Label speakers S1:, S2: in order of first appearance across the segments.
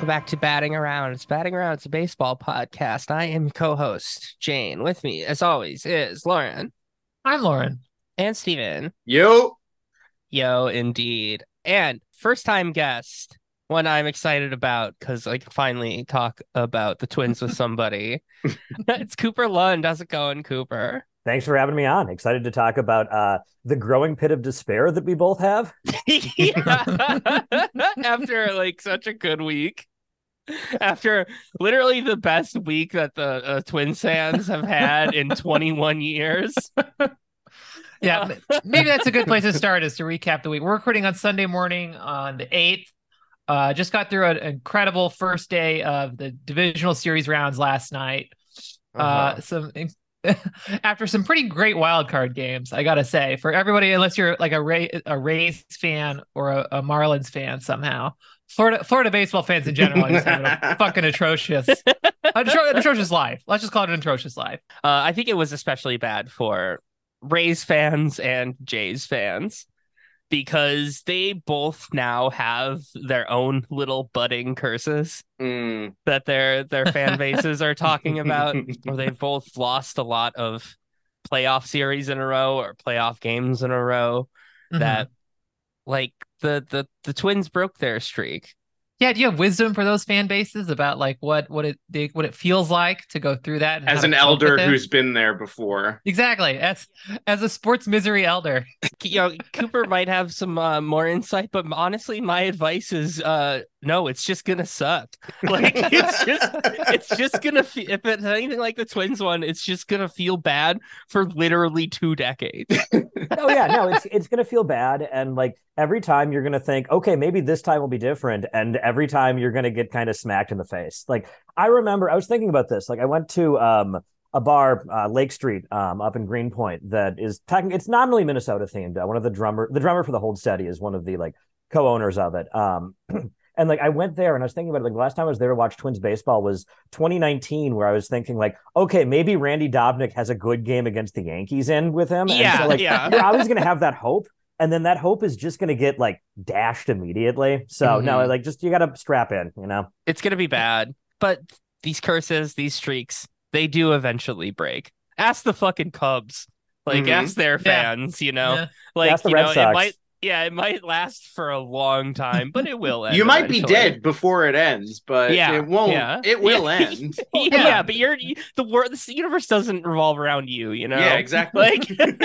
S1: Welcome back to Batting Around. It's Batting Around. It's a baseball podcast. I am co-host Jane. With me, as always, is Lauren
S2: I'm Lauren.
S1: and Steven.
S3: Yo,
S1: Yo, indeed. And first time guest, one I'm excited about because I can finally talk about the twins with somebody. it's Cooper Lund. How's it going, Cooper?
S4: Thanks for having me on. Excited to talk about uh, the growing pit of despair that we both have.
S1: After like such a good week. After literally the best week that the uh, Twins fans have had in 21 years.
S2: Yeah,
S1: Uh,
S2: maybe that's a good place to start is to recap the week. We're recording on Sunday morning on the 8th. Uh, just got through an incredible first day of the divisional series rounds last night. uh
S1: Uh-huh.
S2: some after some pretty great wild card games i gotta say for everybody unless you're like a Ray, a rays fan or a, a marlins fan somehow florida florida baseball fans in general are just having a fucking atrocious atro- atrocious life let's just call it an atrocious life
S1: Uh, I think it was especially bad for Rays fans and Jays fans because they both now have their own little budding curses
S3: Mm.
S1: that their their fan bases are talking about, or they've both lost a lot of playoff series in a row or playoff games in a row.
S2: Mhm.
S1: That like the the the Twins broke their streak.
S2: yeah do you have wisdom for those fan bases about like what what it they, what it feels like to go through that
S3: As an elder who's been there before,
S2: exactly. As as a sports misery elder.
S1: You know cooper might have some uh, more insight but honestly my advice is uh no it's just gonna suck like it's just it's just gonna fe- if it's anything like the twins one it's just gonna feel bad for literally two decades
S4: oh yeah, no, it's it's gonna feel bad, and like every time you're gonna think, okay, maybe this time will be different, and every time you're gonna get kind of smacked in the face. Like I remember, I was thinking about this. Like I went to um a bar, uh, Lake Street, um, up in Greenpoint, that is technically it's nominally Minnesota themed. Uh, one of the drummer, the drummer for the Hold Steady, is one of the like co-owners of it. Um, and like I went there and I was thinking about it. Like the last time I was there to watch Twins baseball was 2019, where I was thinking like, okay, maybe Randy Dobnak has a good game against the Yankees in with him.
S1: Yeah,
S4: and so, like,
S1: yeah.
S4: you're always gonna have that hope. And then that hope is just gonna get like dashed immediately. So no,
S1: Mhm.
S4: like just you gotta strap in, you know.
S1: it's gonna be bad but these curses these streaks they do eventually break ask the fucking cubs like
S3: Mhm.
S1: ask their
S2: Yeah.
S1: fans you know
S2: Yeah.
S1: like
S4: Ask the
S1: you
S4: Red
S1: know it might yeah it might last for a long time but it will end
S3: you might be dead before it ends, but
S1: Yeah,
S3: it won't.
S1: yeah.
S3: It will
S1: Yeah.
S3: end.
S1: yeah,
S2: Yeah.
S1: but you're you- the world. The universe doesn't revolve around you. You know.
S3: Yeah, exactly.
S1: Like,
S4: and,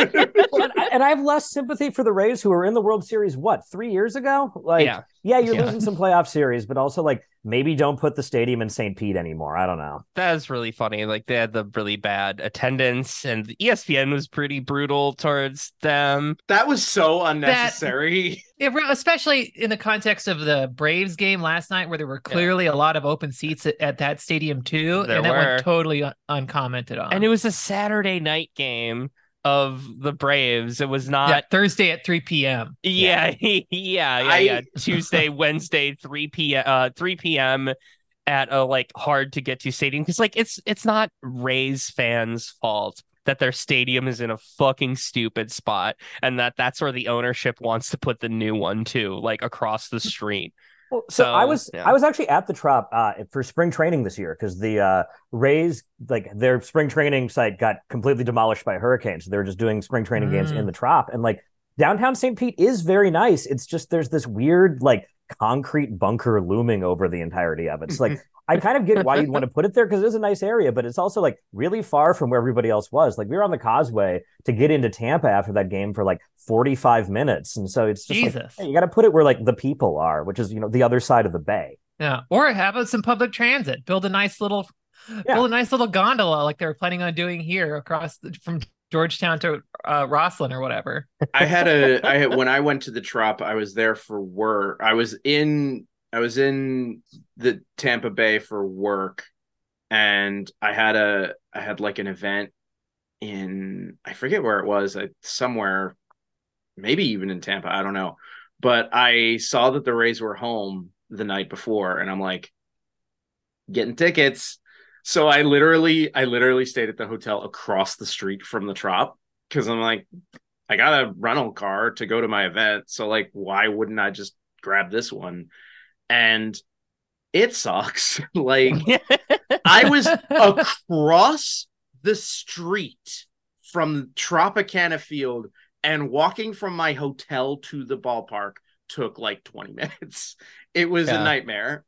S4: I, and I have less sympathy for the Rays who were in the World Series what three years ago. Like,
S1: yeah,
S4: yeah, you're
S1: Yeah.
S4: losing some playoff series, but also like maybe don't put the stadium in St. Pete anymore. I don't know.
S1: that was really funny. Like they had the really bad attendance, and the ESPN was pretty brutal towards them.
S3: that was so unnecessary.
S2: Yeah, re- especially in the context of the Braves game last night, where there were clearly a lot of open seats at, at that stadium too,
S1: There
S2: and that went totally un- uncommented on.
S1: And it was a Saturday night game of the Braves. It was not.
S2: yeah, Thursday at 3 p.m.
S1: Yeah, yeah, yeah, yeah.
S3: I-
S1: Tuesday, Wednesday, three p.m. Uh, three p.m. at a like hard to get to stadium because like it's it's not Rays fans' fault that their stadium is in a fucking stupid spot and that that's where the ownership wants to put the new one too, like across the street.
S4: Well, so,
S1: So,
S4: I was
S1: yeah.
S4: I was actually at the Trop uh, for spring training this year because the uh, Rays like their spring training site got completely demolished by a hurricane, so they were just doing spring training games
S2: Mm.
S4: in the Trop, and like downtown St. Pete is very nice. It's just there's this weird like concrete bunker looming over the entirety of it. It's like I kind of get why you'd want to put it there because it is a nice area, but it's also like really far from where everybody else was. Like we were on the causeway to get into Tampa after that game for like 45 minutes. And so it's just like,
S2: Jesus.
S4: hey, you got to put it where like the people are, which is, you know, the other side of the bay.
S2: Yeah, or have about some public transit? Build a nice little,
S4: Yeah.
S2: build a nice little gondola like they were planning on doing here across the, from Georgetown to uh, Rosslyn or whatever.
S3: I had a I had when I went to the Trop, I was there for work. I was in I was in the Tampa Bay for work and I had a I had like an event in I forget where it was, I, somewhere maybe even in Tampa, I don't know. But I saw that the Rays were home the night before and I'm like getting tickets. So I literally I literally stayed at the hotel across the street from the Trop cuz I'm like I got a rental car to go to my event, so like why wouldn't I just grab this one? And it sucks. like I was across the street from Tropicana Field and walking from my hotel to the ballpark took like 20 minutes. It was
S1: Yeah.
S3: a nightmare.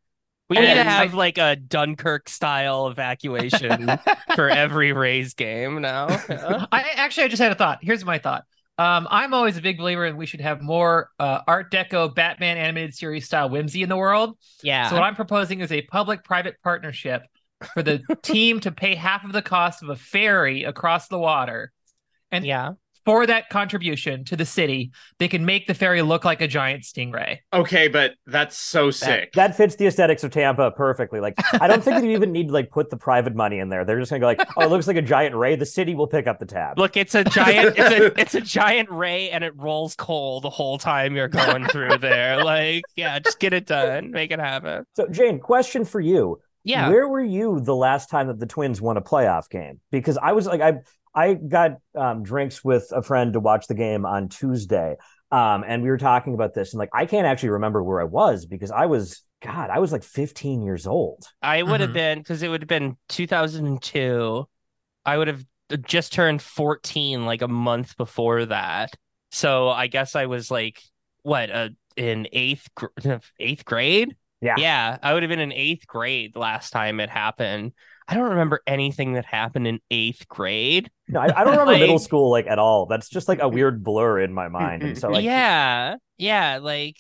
S1: We need to have like a Dunkirk style evacuation for every Rays game now. Yeah.
S2: I actually I just had a thought. Here's my thought. Um, I'm always a big believer in we should have more uh, Art Deco Batman animated series style whimsy in the world.
S1: Yeah.
S2: So what I'm proposing is a public-private partnership for the team to pay half of the cost of a ferry across the water. And
S1: yeah.
S2: For that contribution to the city, they can make the ferry look like a giant stingray.
S3: Okay, but that's so sick.
S4: That fits the aesthetics of Tampa perfectly. Like, I don't think that you even need to like put the private money in there. They're just gonna go like, oh, it looks like a giant ray. The city will pick up the tab.
S1: Look, it's a giant it's a it's a giant ray and it rolls coal the whole time you're going through there. Like, yeah, just get it done. Make it happen.
S4: So, Jane, question for you:
S1: Yeah.
S4: Where were you the last time that the Twins won a playoff game? Because I was like, I I got um, drinks with a friend to watch the game on Tuesday, um, and we were talking about this, and like, I can't actually remember where I was because I was, God, I was like 15 years old.
S1: I would have
S2: Mhm.
S1: been because it would have been 2002. I would have just turned 14 like a month before that. So I guess I was like what uh, in eighth gr- eighth grade.
S4: Yeah.
S1: Yeah, I would have been in eighth grade the last time it happened. I don't remember anything that happened in eighth grade.
S4: No, I, I don't remember
S1: Like-
S4: middle school like at all. That's just like a weird blur in my mind, and so like,
S1: yeah, yeah, like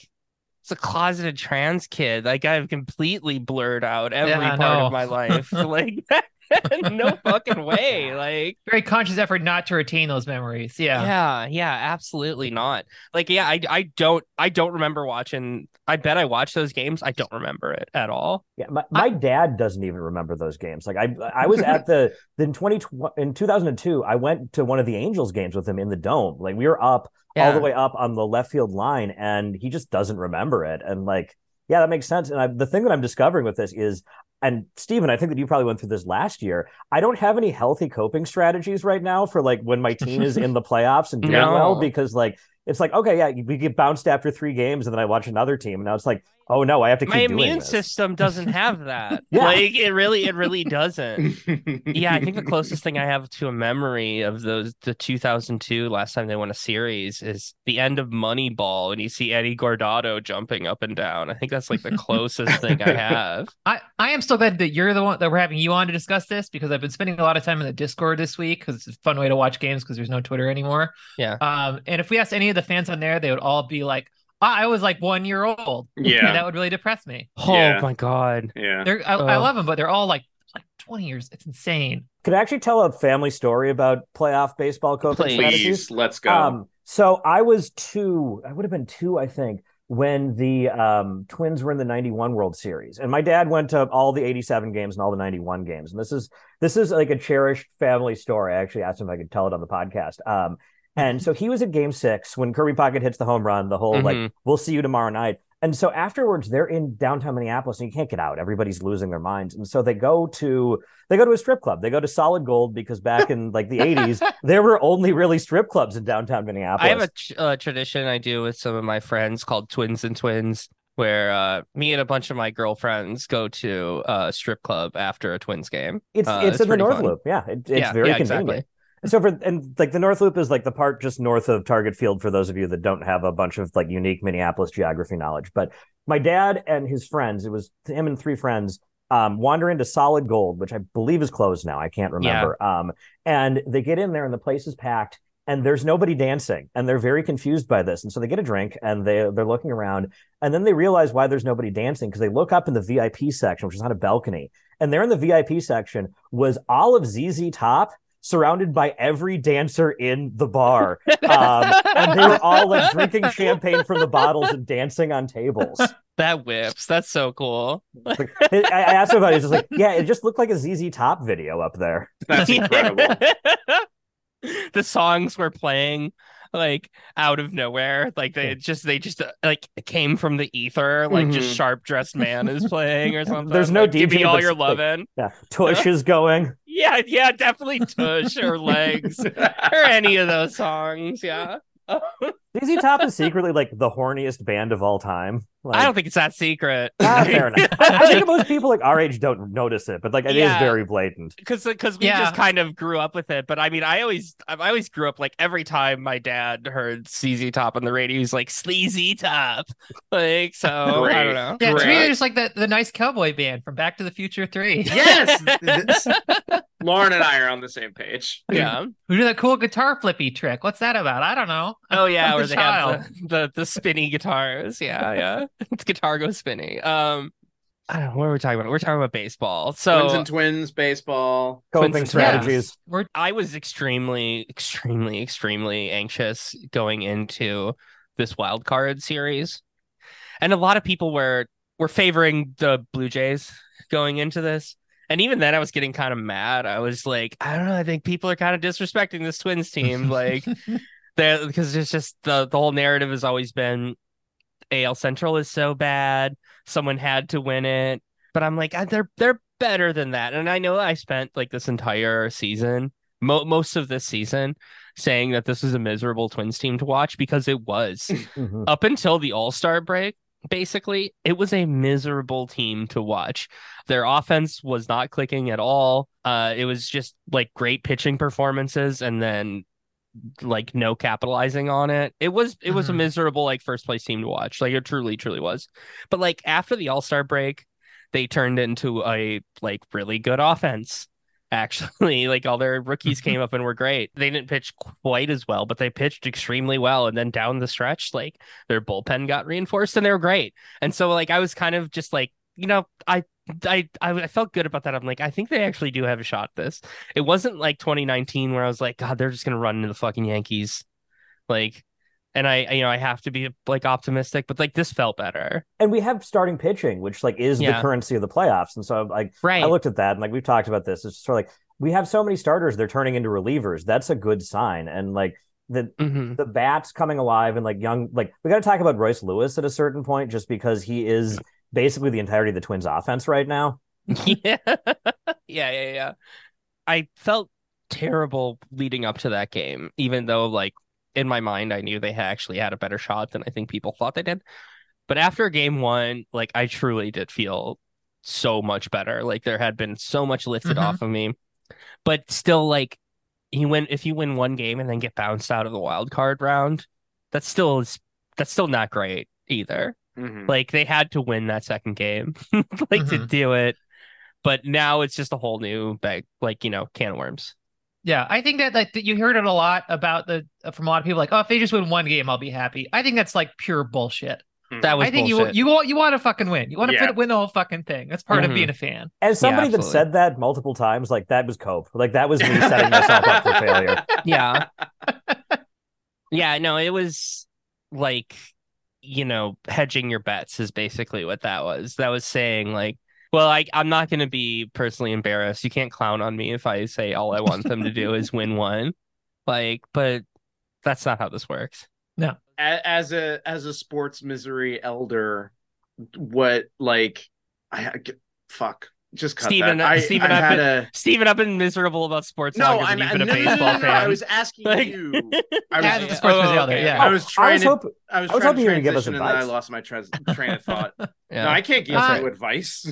S1: it's a closeted trans kid. Like I've completely blurred out every
S2: Yeah,
S1: part
S2: know.
S1: of my life. like no fucking way. Like
S2: Very conscious effort not to retain those memories. Yeah.
S1: yeah, yeah, absolutely not. Like yeah, I I don't I don't remember watching. I bet I watched those games. I don't remember it at all.
S4: Yeah, my, my dad doesn't even remember those games. Like I I was at the in 20 in 2002, I went to one of the Angels games with him in the dome. Like we were up all the way up on the left field line and he just doesn't remember it. And like yeah, that makes sense. And I, the thing that I'm discovering with this is and Stephen, I think that you probably went through this last year. I don't have any healthy coping strategies right now for like when my team is in the playoffs and doing
S1: No.
S4: well because like it's like okay, yeah, we get bounced after three games and then I watch another team and now it's like, oh no, I have to keep
S1: My
S4: doing
S1: immune
S4: this.
S1: system doesn't have that.
S4: Yeah.
S1: Like it really it really doesn't. Yeah, I think the closest thing I have to a memory of those the 2002 last time they won a series is the end of Moneyball, and you see Eddie Guardado jumping up and down. I think that's like the closest thing I have.
S2: I, I am so glad that you're the one that we're having you on to discuss this because I've been spending a lot of time in the Discord this week because it's a fun way to watch games because there's no Twitter anymore.
S1: Yeah.
S2: Um, and if we asked any of the fans on there, they would all be like, "Ah, "I was like one year old."
S3: Yeah.
S2: and that would really depress me.
S1: Oh
S3: Yeah.
S1: my god.
S3: yeah.
S2: They're I, I
S1: Oh.
S2: love them, but they're all like like 20 years. It's insane.
S4: Could I actually tell a family story about playoff baseball coping
S1: Please.
S4: strategies?
S3: Please, let's go.
S4: Um, so I was two, I would have been two, I think, when the um, Twins were in the 91 World Series. And my dad went to all the 87 games and all the 91 games. And this is this is like a cherished family story. I actually asked him if I could tell it on the podcast. Um, and so he was at game six when Kirby Puckett hits the home run, the whole like,
S1: Mhm.
S4: we'll see you tomorrow night. And so afterwards, they're in downtown Minneapolis and you can't get out. Everybody's losing their minds. And so they go to they go to a strip club. They go to Solid Gold because back in like the 80s, there were only really strip clubs in downtown Minneapolis.
S1: I have a tr- uh, tradition I do with some of my friends called Twins and Twins, where uh, me and a bunch of my girlfriends go to a strip club after a Twins game.
S4: It's
S1: Uh,
S4: it's,
S1: it's
S4: in the North
S1: fun.
S4: Loop. Yeah, it, it's
S1: Yeah,
S4: very
S1: yeah,
S4: convenient.
S1: exactly.
S4: So for and like the North Loop is like the part just north of Target Field for those of you that don't have a bunch of like unique Minneapolis geography knowledge. But my dad and his friends, it was him and three friends, um, wander into Solid Gold, which I believe is closed now. I can't remember. Um, and they get in there and the place is packed and there's nobody dancing and they're very confused by this and so they get a drink and they they're looking around and then they realize why there's nobody dancing because they look up in the VIP section which is on a balcony and there in the VIP section was all of ZZ Top surrounded by every dancer in the bar um, and they were all like drinking champagne from the bottles and dancing on tables
S1: That whips. That's so cool.
S4: like, I I asked him about it he's just like yeah it just looked like a ZZ Top video up there
S3: That's incredible.
S1: the songs were playing like out of nowhere like they just they just uh, like came from the ether like just
S3: Mhm.
S1: sharp dressed man is playing or something
S4: There's no
S1: like, give me all your
S4: it's like-
S1: lovin'
S4: yeah Tush is going
S1: yeah yeah definitely tush or legs or any of those songs yeah
S4: ZZ Top is secretly like the horniest band of all time. Like,
S1: I don't think it's that secret.
S4: ah, fair enough. I, I think most people like our age don't notice it, but like it is
S1: Yeah.
S4: very blatant.
S1: because because we
S2: Yeah.
S1: just kind of grew up with it. But I mean, I always I always grew up like every time my dad heard ZZ Top on the radio, he's like sleazy top, like so. I don't know.
S2: Yeah, to me,
S3: Right.
S2: just like the, the nice cowboy band from Back to the Future 3.
S3: Yes, Lauren and I are on the same page.
S1: Yeah.
S2: Who did that cool guitar flippy trick? What's that about? I don't know.
S1: Oh yeah,
S2: I'm
S1: where
S2: the
S1: they
S2: child.
S1: have the, the the spinny guitars. Yeah, yeah. It's guitar goes spinny. Um, I don't know, what are we talking about? We're talking about baseball. So
S3: twins and twins, baseball.
S4: Coping
S1: Twins-
S4: strategies.
S2: We're
S1: I was extremely, extremely, extremely anxious going into this wild card series, and a lot of people were were favoring the Blue Jays going into this. And even then, I was getting kind of mad. I was like, I don't know. I think people are kind of disrespecting this Twins team, like because it's just the the whole narrative has always been AL Central is so bad. Someone had to win it, but I'm like, "Ah, they're they're better than that. And I know I spent like this entire season, mo- most of this season, saying that this was a miserable Twins team to watch because it was
S4: Mhm.
S1: up until the All Star break. Basically, it was a miserable team to watch. Their offense was not clicking at all. Uh, it was just like great pitching performances, and then like no capitalizing on it. It was it was a
S2: Mhm.
S1: miserable like first place team to watch. Like it truly truly was. But like after the All-Star break, they turned into a like really good offense. Actually, like all their rookies came up and were great. They didn't pitch quite as well, but they pitched extremely well. And then down the stretch, like their bullpen got reinforced and they were great. And so like I was kind of just like, you know, I I I felt good about that. I'm like, I think they actually do have a shot at this. It wasn't like 2019 where I was like, God, they're just gonna run into the fucking Yankees. Like, and I, you know, I have to be like optimistic, but like this felt better.
S4: And we have starting pitching, which like is
S1: Yeah.
S4: the currency of the playoffs. And so I'm like
S1: Right.
S4: I looked at that and like we've talked about this. It's sort of like we have so many starters, they're turning into relievers. That's a good sign. And like the
S1: hmm
S4: the bats coming alive and like young like we got to talk about Royce Lewis at a certain point just because he is basically the entirety of the Twins offense right now.
S1: yeah. yeah, yeah, yeah. I felt terrible leading up to that game, even though like in my mind I knew they actually had a better shot than I think people thought they did. But after game one, like I truly did feel so much better. Like there had been so much lifted
S2: Mhm.
S1: off of me. But still like you win if you win one game and then get bounced out of the wild card round, that's still that's still not great either.
S3: Mhm.
S1: Like they had to win that second game, like to
S2: Mhm.
S1: do it. But now it's just a whole new bag, like you know, can of worms.
S2: Yeah, I think that like you heard it a lot about the from a lot of people like, oh, if they just win one game, I'll be happy. I think that's like pure bullshit.
S1: That was
S2: I think
S1: bullshit.
S2: you you want you want to fucking win. You want to
S3: Yeah.
S2: win the whole fucking thing. That's part
S1: Mhm.
S2: of being a fan.
S4: As somebody that said that multiple times, like that was cope. Like that was me setting myself up for failure.
S1: yeah, yeah. No, it was like you know, hedging your bets is basically what that was. That was saying like, well, I I'm not going to be personally embarrassed. You can't clown on me if I say all I want them to do is win one. Like, but that's not how this works.
S3: No. as a as a sports misery elder, what like I I- fuck just cut
S1: Steven,
S3: that. I,
S1: Steven,
S3: I
S1: I've been-
S3: a
S1: Steven, I've been miserable about sports
S3: no. I'm
S1: than you've been
S3: no,
S1: a
S3: no, no,
S1: baseball
S3: no, no,
S1: fan.
S3: I was asking
S1: Like-
S3: you. I
S2: As
S3: was
S2: a sports
S1: Oh, okay.
S2: yeah.
S3: I was
S4: I
S3: trying
S4: was
S3: to
S4: hoping
S3: I was
S4: I was
S3: trying
S4: hoping
S3: to
S4: you give us
S3: transition and then I lost my trans- train of thought.
S1: Yeah.
S3: No, I can't give
S2: Uh,
S3: you advice.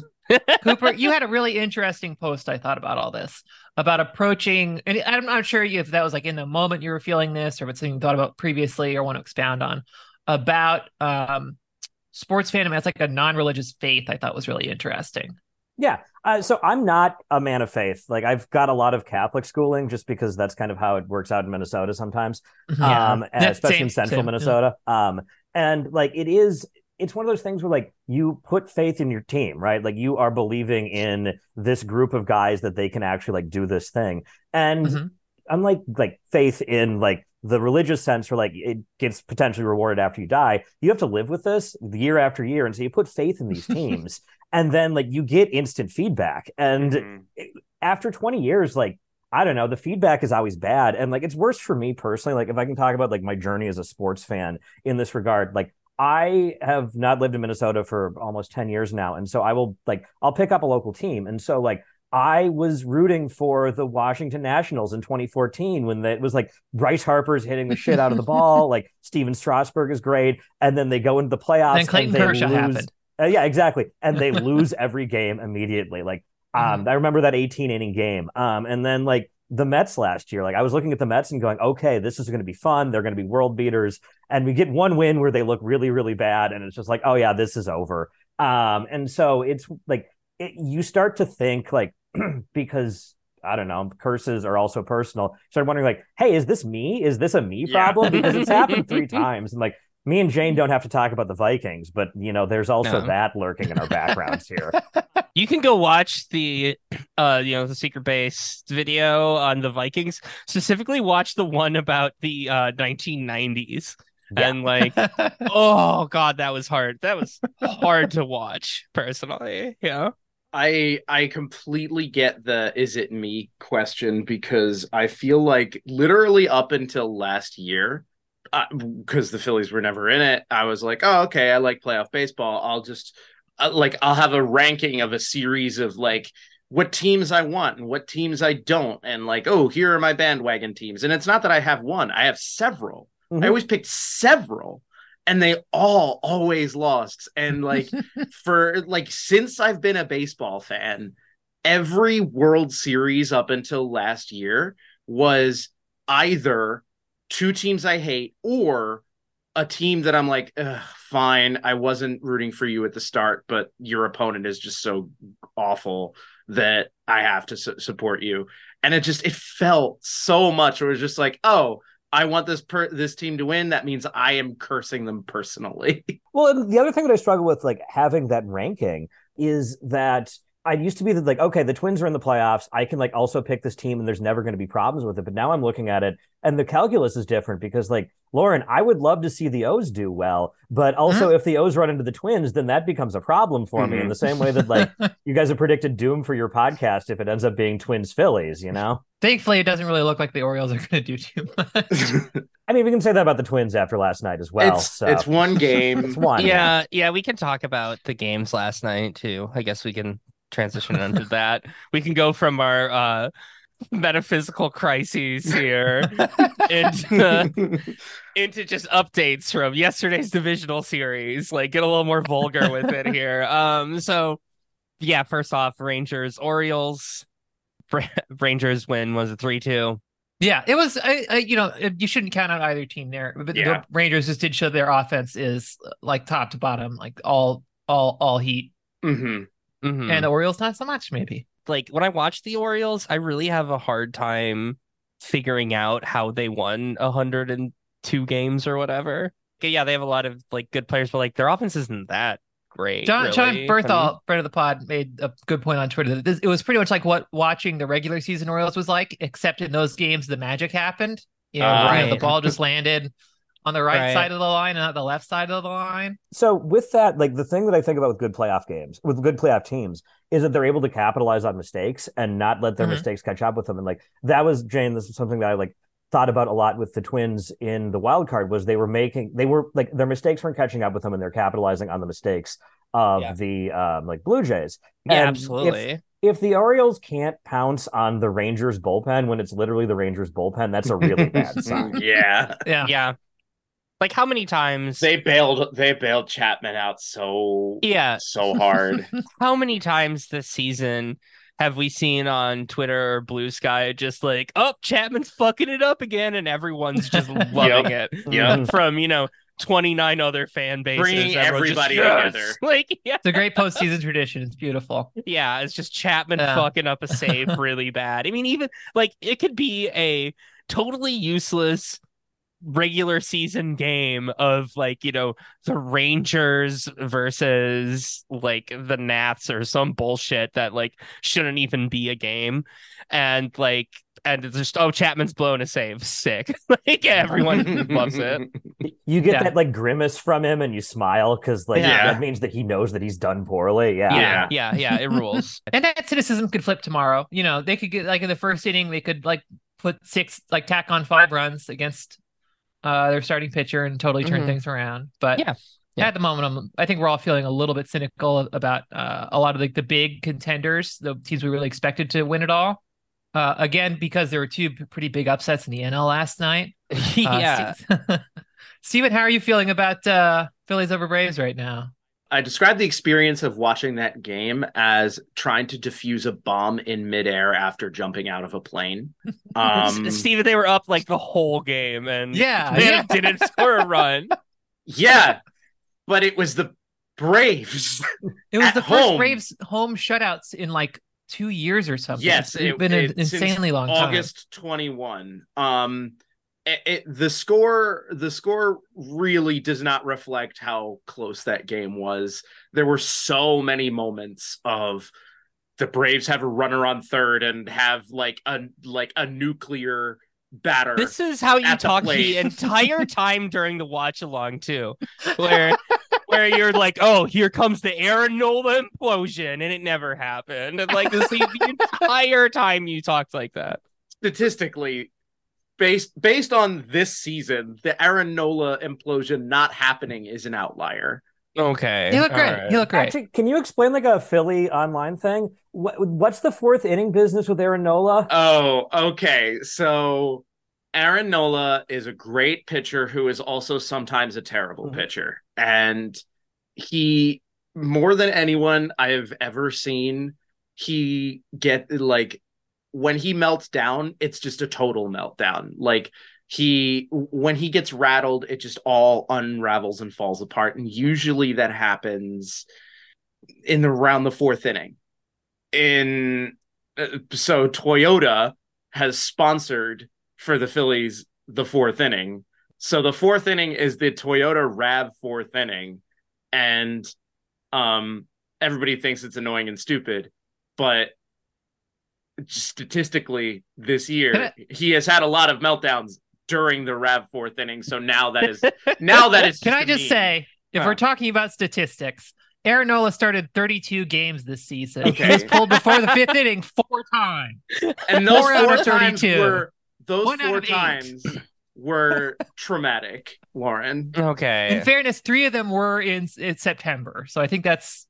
S2: Cooper, you had a really interesting post I thought about all this about approaching, and I'm not sure if that was like in the moment you were feeling this, or if it's something you thought about previously or want to expound on about um, sports fandom as like a non-religious faith. I thought was really interesting.
S4: Yeah. Uh, so I'm not a man of faith. Like I've got a lot of Catholic schooling just because that's kind of how it works out in Minnesota sometimes.
S2: Yeah.
S4: Um, and especially
S2: same-
S4: in central
S2: same, yeah.
S4: Minnesota. Um, and like it is it's one of those things where like you put faith in your team, right? Like you are believing in this group of guys that they can actually like do this thing. And
S2: Mhm.
S4: unlike like faith in like the religious sense where like it gets potentially rewarded after you die, you have to live with this year after year. And so you put faith in these teams and then like you get instant feedback. And
S3: Mhm.
S4: after 20 years, like I don't know, the feedback is always bad. And like it's worse for me personally. Like if I can talk about like my journey as a sports fan in this regard, like I have not lived in Minnesota for almost 10 years now. And so I will like I'll pick up a local team. And so like I was rooting for the Washington Nationals in 2014 when it was like Bryce Harper's hitting the shit out of the ball, like Stephen Strasburg is great, and then they go into the playoffs.
S2: Then Clayton
S4: and they
S2: Kershaw
S4: lose.
S2: happened.
S4: Uh, yeah, exactly, and they lose every game immediately. Like, um, I remember that 18 inning game, um, and then like the Mets last year. Like I was looking at the Mets and going, okay, this is going to be fun. They're going to be world beaters. And we get one win where they look really, really bad. And it's just like, oh, yeah, this is over. Um, and so it's like it, you start to think like, because I don't know, curses are also personal. Start wondering like, hey, is this me? Is this a me
S3: Yeah.
S4: problem? Because it's happened three times. And like, me and Jane don't have to talk about the Vikings, but you know, there's also
S1: No.
S4: that lurking in our backgrounds here.
S1: You can go watch the uh you know the secret base video on the Vikings. Specifically watch the one about the uh 1990s.
S4: Yeah.
S1: And like oh god that was hard. That was hard to watch personally. Yeah.
S3: I I completely get the is it me question because I feel like literally up until last year because the Phillies were never in it, I was like, oh okay, I like playoff baseball. I'll just uh, like I'll have a ranking of a series of like what teams I want and what teams I don't, and like oh here are my bandwagon teams. And it's not that I have one, I have several. I
S4: Mhm.
S3: always picked several, and they all always lost. And like for like since I've been a baseball fan, every World Series up until last year was either two teams I hate or a team that I'm like, fine, I wasn't rooting for you at the start, but your opponent is just so awful that I have to su- support you. And it just it felt so much. It was just like, oh, I want this per- this team to win. That means I am cursing them personally.
S4: Well, the other thing that I struggle with, like having that ranking, is that I used to be that like, okay, the Twins are in the playoffs. I can like also pick this team, and there's never going to be problems with it. But now I'm looking at it, and the calculus is different because, like, Lauren, I would love to see the O's do well, but also if the O's run into the Twins, then that becomes a problem for me. In
S3: Mhm.
S4: the same way that like you guys have predicted doom for your podcast if it ends up being Twins Phillies, you know.
S2: Thankfully, it doesn't really look like the Orioles are going to do too much.
S4: I mean, we can say that about the Twins after last night as well.
S3: it's
S4: so
S3: it's one game.
S4: it's one.
S1: Yeah, yeah, we can talk about the games last night too. I guess we can transition into that. We can go from our uh metaphysical crises here into into just updates from yesterday's divisional series. Like get a little more vulgar with it here. Um so yeah, first off, Rangers Orioles Rangers win was a 3-2.
S2: yeah, it was. I, I, you know, you shouldn't count out either team there. But
S3: Yeah.
S2: the Rangers just did show their offense is like top to bottom, like all, all, all heat,
S3: hmm
S1: Mhm.
S2: and the Orioles not so much, maybe.
S1: like when I watch the Orioles, I really have a hard time figuring out how they won 102 games or whatever. Yeah, they have a lot of like good players, but like their offense isn't that great.
S2: John, John
S1: really.
S2: Berthal, friend of the pod, made a good point on Twitter. that This, it was pretty much like what watching the regular season Orioles was like, except in those games the magic happened. You know, you know, the ball just landed on the right,
S1: Right.
S2: side of the line, and not the left side of the line.
S4: So with that, like the thing that I think about with good playoff games, with good playoff teams, is that they're able to capitalize on mistakes and not let their
S2: Mhm.
S4: mistakes catch up with them. And like that was Jane. This is something that I like thought about a lot with the Twins in the wild card. Was they were making they were like their mistakes weren't catching up with them, and they're capitalizing on the mistakes of
S1: Yeah.
S4: the um, like Blue Jays.
S1: Yeah,
S4: And
S1: absolutely.
S4: If, if the Orioles can't pounce on the Rangers bullpen when it's literally the Rangers bullpen, that's a really bad sign.
S3: yeah.
S2: Yeah.
S1: yeah. Like how many times
S3: They bailed they bailed Chapman out so
S1: Yeah,
S3: so hard.
S1: how many times this season have we seen on Twitter or Bluesky just like, oh, Chapman's fucking it up again, and everyone's just loving it.
S3: Yep.
S1: From you know 29 other fan bases,
S3: Bringing
S1: everyone's just,
S3: everybody
S1: "Yes!"
S3: together.
S1: Like, yeah,
S2: It's a great postseason tradition. It's beautiful.
S1: yeah, it's just Chapman
S2: Yeah.
S1: fucking up a save really bad. I mean, even like it could be a totally useless regular season game of like you know the Rangers versus like the Nats or some bullshit that like shouldn't even be a game, and like and it's just oh Chapman's blown a save, sick. like everyone loves it.
S4: You get
S2: Yeah.
S4: that like grimace from him and you smile because like
S3: Yeah.
S4: that means that he knows that he's done poorly. Yeah.
S1: Yeah, yeah, yeah, it rules.
S2: And that cynicism could flip tomorrow. You know, they could get like in the first inning, they could like put six, like tack on five runs against uh their starting pitcher and totally turn
S1: Mhm.
S2: things around. But
S1: Yeah. Yeah.
S2: At the moment, I'm, I think we're all feeling a little bit cynical about uh, a lot of like the big contenders, the teams we really expected to win it all. Uh, again, because there were two pretty big upsets in the NL last night. Uh,
S1: yeah.
S2: Steve- Steven, how are you feeling about uh, Phillies over Braves right now?
S3: I described the experience of watching that game as trying to defuse a bomb in midair after jumping out of a plane. Um,
S1: Steven, they were up like the whole game and
S2: Yeah,
S1: they
S2: yeah.
S1: didn't score a run.
S3: yeah, but it was the Braves.
S2: It was
S3: At
S2: the first
S3: home.
S2: Braves home shutouts in like two years or something.
S3: Yes,
S2: it's
S3: it-
S2: been an
S3: it- since
S2: insanely long time.
S3: August 21. Um it, it- the score the score really does not reflect how close that game was. There were so many moments of the Braves have a runner on third and have like a like a nuclear batter.
S1: This is how you
S3: At the
S1: talk the entire time during the watch along too, where where you're like, oh, here comes the Aaron Nola implosion, and it never happened. And like this, the entire time you talked like that.
S3: statistically based based on this season, the Aaron Nola implosion not happening is an outlier.
S1: Okay,
S2: He looked
S1: all
S2: great.
S1: right.
S2: He looked great.
S4: Actually, can you explain like a Philly online thing? What, what's the fourth inning business with Aaron Nola?
S3: Oh, okay. So Aaron Nola is a great pitcher who is also sometimes a terrible
S4: Mhm.
S3: pitcher. And he more than anyone I have ever seen, he get like when he melts down, it's just a total meltdown. Like he when he gets rattled, it just all unravels and falls apart. And usually that happens in the around the fourth inning. In uh, so Toyota has sponsored for the Phillies the fourth inning. So the fourth inning is the Toyota Rav fourth inning, and um, everybody thinks it's annoying and stupid, but statistically this
S2: Can
S3: year he has had a lot of meltdowns during the Rav fourth inning. So now that is now that is
S2: Can I just
S3: meme.
S2: say, if
S3: Huh.
S2: we're talking about statistics, Aaron Nola started 32 games this season.
S3: Okay.
S2: He was pulled before the fifth inning four times.
S3: and those
S2: Four out
S3: four
S2: of
S3: times
S2: 32.
S3: were those
S2: One
S3: four times were traumatic, Lauren.
S1: Okay.
S2: In fairness, three of them were in, in September. So I think that's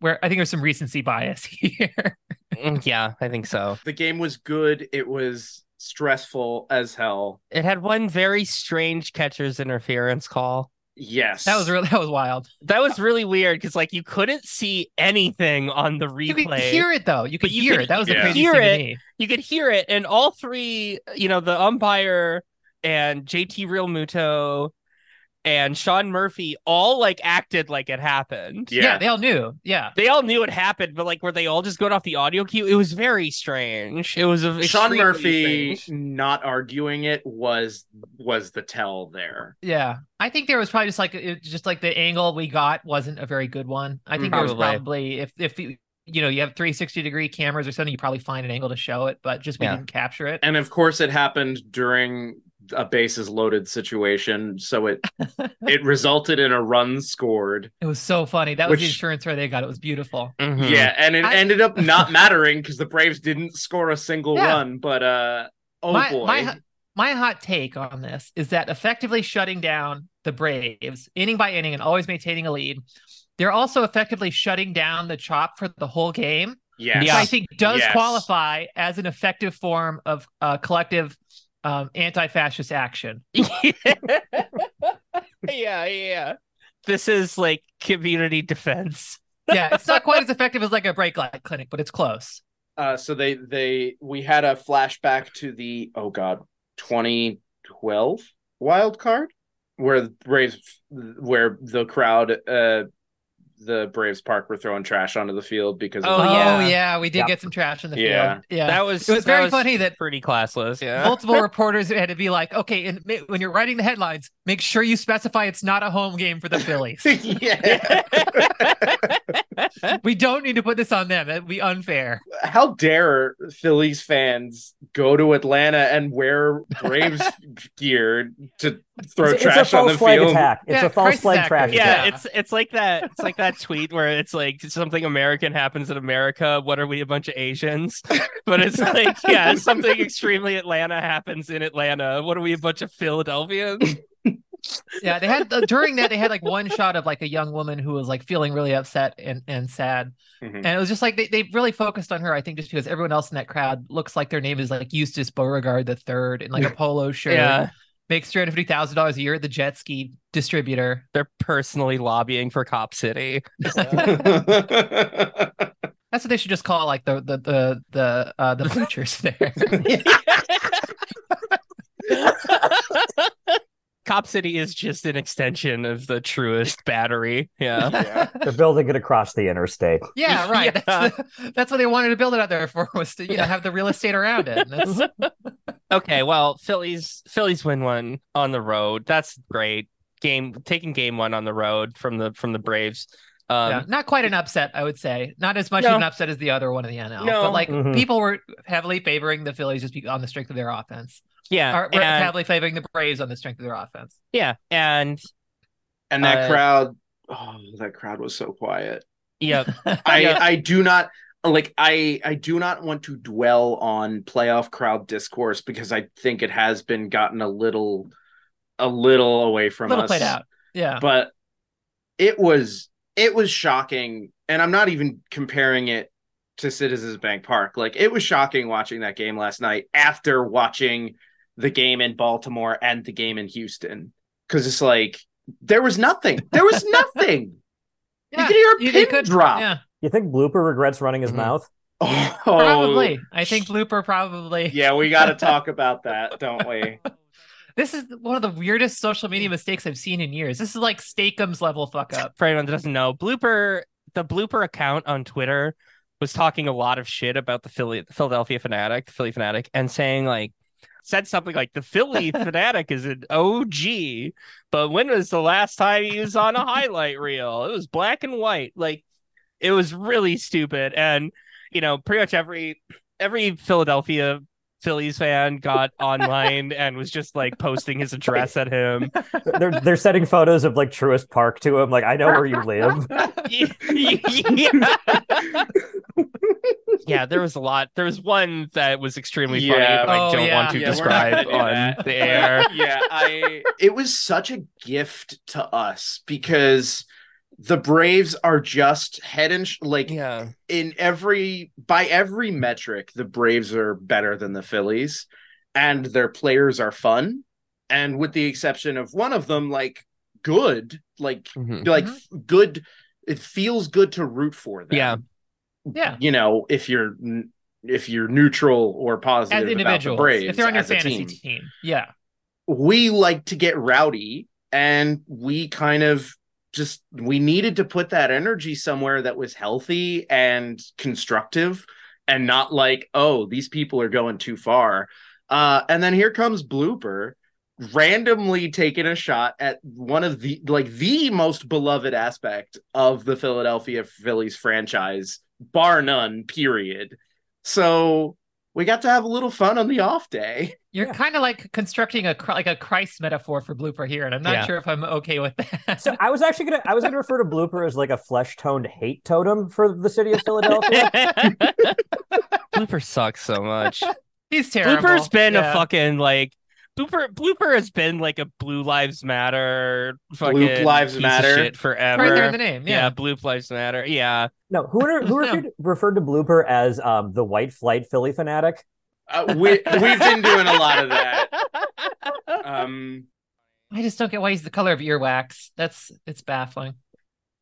S2: where I think there's some recency bias here.
S1: Mm, yeah, I think so.
S3: The game was good. It was stressful as hell.
S1: It had one very strange catcher's interference call.
S3: Yes,
S2: that was really that was wild.
S1: That was really weird because like you couldn't see anything on the replay.
S2: You could hear it though. You could
S1: you
S2: hear
S1: could
S2: it. That was the
S3: hear-
S2: craziest
S1: hear
S2: thing
S1: it.
S2: to
S1: you could hear it, and all three, you know, the umpire and JT Realmuto and Sean Murphy all like acted like it happened.
S2: Yeah.
S3: Yeah.
S2: they all knew. Yeah.
S1: They all knew it happened, but like were they all just going off the audio cue? It was very strange. It was a
S3: Sean Murphy
S1: strange.
S3: not arguing it was was the tell there.
S2: Yeah, I think there was probably just like it, just like the angle we got wasn't a very good one. I think there was
S1: Probably.
S2: probably if if you, you know you have 360 degree cameras or something, you probably find an angle to show it, but just we
S1: Yeah.
S2: didn't capture it.
S3: And of course it happened during a bases loaded situation, so it it resulted in a run scored.
S2: It was so funny. That was the insurance where they got it was beautiful.
S1: Mhm.
S3: Yeah, and it
S2: I-
S3: ended up not mattering because the Braves didn't score a single
S2: Yeah.
S3: run, but uh oh
S2: my,
S3: boy.
S2: my my hot take on this is that effectively shutting down the Braves inning by inning and always maintaining a lead, they're also effectively shutting down the chop for the whole game.
S3: yes.
S2: which
S1: Yeah.
S2: I think does
S3: Yes.
S2: qualify as an effective form of uh, collective um, anti-fascist action.
S1: yeah, yeah. This is like community defense.
S2: Yeah, it's not quite as effective as like a brake light clinic, but it's close.
S3: uh so they they we had a flashback to the oh god 2012 wild card where the braves where the crowd uh the braves park were throwing trash onto the field because of
S1: Oh,
S3: the- oh,
S1: yeah.
S2: we did
S4: Yep.
S2: get some trash in the
S3: Yeah.
S2: field. Yeah,
S1: That was
S2: it was
S1: that
S2: very funny that
S1: pretty classless. Yeah.
S2: multiple reporters had to be like, okay, and when you're writing the headlines, make sure you specify it's not a home game for the Phillies.
S3: yeah
S2: we don't need to put this on them. That'd be unfair.
S3: how dare phillies fans go to atlanta and wear braves gear to throw
S4: It's, it's a
S3: trash on
S4: false
S3: the
S4: flag
S3: field
S4: attack. It's
S2: Yeah,
S4: a false
S2: crisis
S4: flag
S2: actors.
S4: track.
S1: yeah,
S2: Yeah.
S1: it's it's like that. It's like that tweet where it's like something American happens in America. What are we? A bunch of Asians? But it's like yeah, something extremely Atlanta happens in Atlanta. What are we? A bunch of Philadelphians?
S2: Yeah, they had uh, during that they had like one shot of like a young woman who was like feeling really upset and, and sad.
S3: Mhm.
S2: And it was just like they, they really focused on her, I think, just because everyone else in that crowd looks like their name is like Eustace Beauregard the third in like a polo shirt.
S1: Yeah,
S2: Makes three hundred fifty thousand dollars a year at the jet ski distributor.
S1: they're personally lobbying for Cop City.
S2: That's what they should just call like the the the the uh the bleachers there.
S1: Cop City is just an extension of the Truist battery. Yeah.
S3: yeah.
S4: They're building it across the interstate.
S2: yeah, right.
S1: Yeah.
S2: That's, the- that's what they wanted to build it out there for was to you know have the real estate around it.
S1: Okay, well, Phillies Phillies win one on the road. That's great. Game taking game one on the road from the from the Braves. Um,
S2: yeah, not quite an upset, I would say. Not as much
S1: No.
S2: of an upset as the other one in the NL.
S1: No.
S2: But like
S4: Mhm.
S2: people were heavily favoring the Phillies just on the strength of their offense.
S1: yeah,
S2: Or were
S1: and,
S2: heavily favoring the Braves on the strength of their offense.
S1: yeah, and
S3: and that
S1: Uh,
S3: crowd, oh, that crowd was so quiet.
S1: yeah,
S3: I
S1: Yeah.
S3: I do not like I I do not want to dwell on playoff crowd discourse because I think it has been gotten a little a little away
S2: A
S3: from
S2: little
S3: us.
S2: played out. Yeah.
S3: But it was it was shocking and I'm not even comparing it to Citizens Bank Park. Like it was shocking watching that game last night after watching the game in Baltimore and the game in Houston cuz it's like there was nothing. There was nothing.
S2: yeah.
S3: could hear a
S2: You- they
S3: pin drop.
S2: Yeah.
S4: You think Blooper regrets running his
S1: Mhm.
S4: mouth?
S3: Oh,
S2: Probably. I think Blooper probably.
S3: Yeah, we got to talk about that, don't we?
S2: This is one of the weirdest social media mistakes I've seen in years. This is like Steakums level fuck up.
S1: for anyone that doesn't know, blooper the blooper account on Twitter was talking a lot of shit about the Philly the Philadelphia fanatic, the Phillie Phanatic, and saying like said something like the Philly fanatic is an OG, but when was the last time he was on a highlight reel? It was black and white. Like it was really stupid. And you know, pretty much every every Philadelphia Phillies fan got online and was just like posting his address at him.
S4: they're they're sending photos of like Truist Park to him. Like, I know where you live.
S1: yeah. yeah, there was a lot. There was one that was extremely funny,
S3: Yeah.
S1: but I
S2: Oh,
S1: don't
S2: yeah.
S1: want to
S3: Yeah, we're not
S1: describe
S3: gonna do
S1: on
S3: that.
S1: the air.
S3: yeah, I it was such a gift to us because the Braves are just head and sh- like
S1: Yeah.
S3: in every by every metric the Braves are better than the Phillies and their players are fun and with the exception of one of them like good like
S1: Mhm.
S3: like good it feels good to root for them
S1: Yeah.
S2: Yeah.
S3: you know if you're if you're neutral or positive
S2: As
S3: about the
S2: individuals.
S3: Braves
S2: if they're on your fantasy
S3: team.
S2: team. Yeah.
S3: we like to get rowdy and we kind of just we needed to put that energy somewhere that was healthy and constructive and not like oh these people are going too far. Uh and then here comes blooper randomly taking a shot at one of the like the most beloved aspect of the Philadelphia Phillies franchise bar none period. So we got to have a little fun on the off day
S2: You're
S4: Yeah.
S2: kind of like constructing a like a Christ metaphor for Blooper here, and I'm not
S1: Yeah.
S2: sure if I'm okay with that.
S4: So I was actually gonna I was gonna refer to Blooper as like a flesh toned hate totem for the city of Philadelphia.
S1: Blooper sucks so much.
S2: He's terrible.
S1: Blooper's been
S2: Yeah.
S1: a fucking like Blooper Blooper has been like a Blue Lives Matter fucking
S3: Lives
S1: piece of
S3: Matter.
S1: shit forever.
S2: right there in the name.
S1: yeah.
S2: Yeah.
S1: Blue Lives Matter. Yeah.
S4: No, who who
S2: No.
S4: referred, referred to Blooper as um the white flight Phillie Phanatic?
S3: Uh, we we've been doing a lot of that. Um,
S2: I just don't get why he's the color of earwax. That's it's baffling.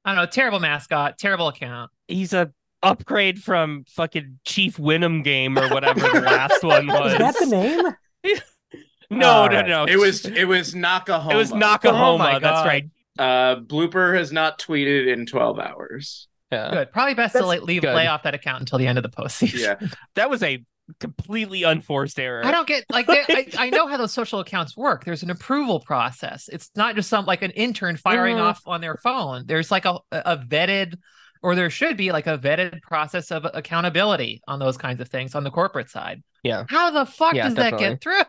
S2: I don't know. Terrible mascot. Terrible account.
S1: He's a upgrade from fucking Chief Wynnum game or whatever the last one was.
S4: Is that the name?
S1: No,
S4: All
S1: no,
S4: right.
S1: no.
S3: it was it was Noc-A-Homa.
S1: it was
S2: Oh
S1: Noc-A-Homa.
S2: my
S1: that's right.
S3: Uh, Blooper has not tweeted in twelve hours.
S1: Yeah.
S2: Good. Probably best to
S4: That's
S2: like, leave
S1: good.
S2: lay off that account until the end of the postseason.
S3: Yeah,
S1: That was a completely unforced error.
S2: I don't get like they, I, I know how those social accounts work. There's an approval process. It's not just some like an intern firing
S1: Mhm.
S2: off on their phone. There's like a a vetted or there should be like a vetted process of accountability on those kinds of things on the corporate side.
S1: Yeah.
S2: How the fuck
S1: Yeah,
S2: does that get through?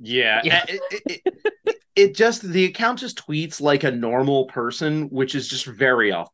S3: yeah.
S1: Yeah.
S3: It, it, it, it just the account just tweets like a normal person, which is just very off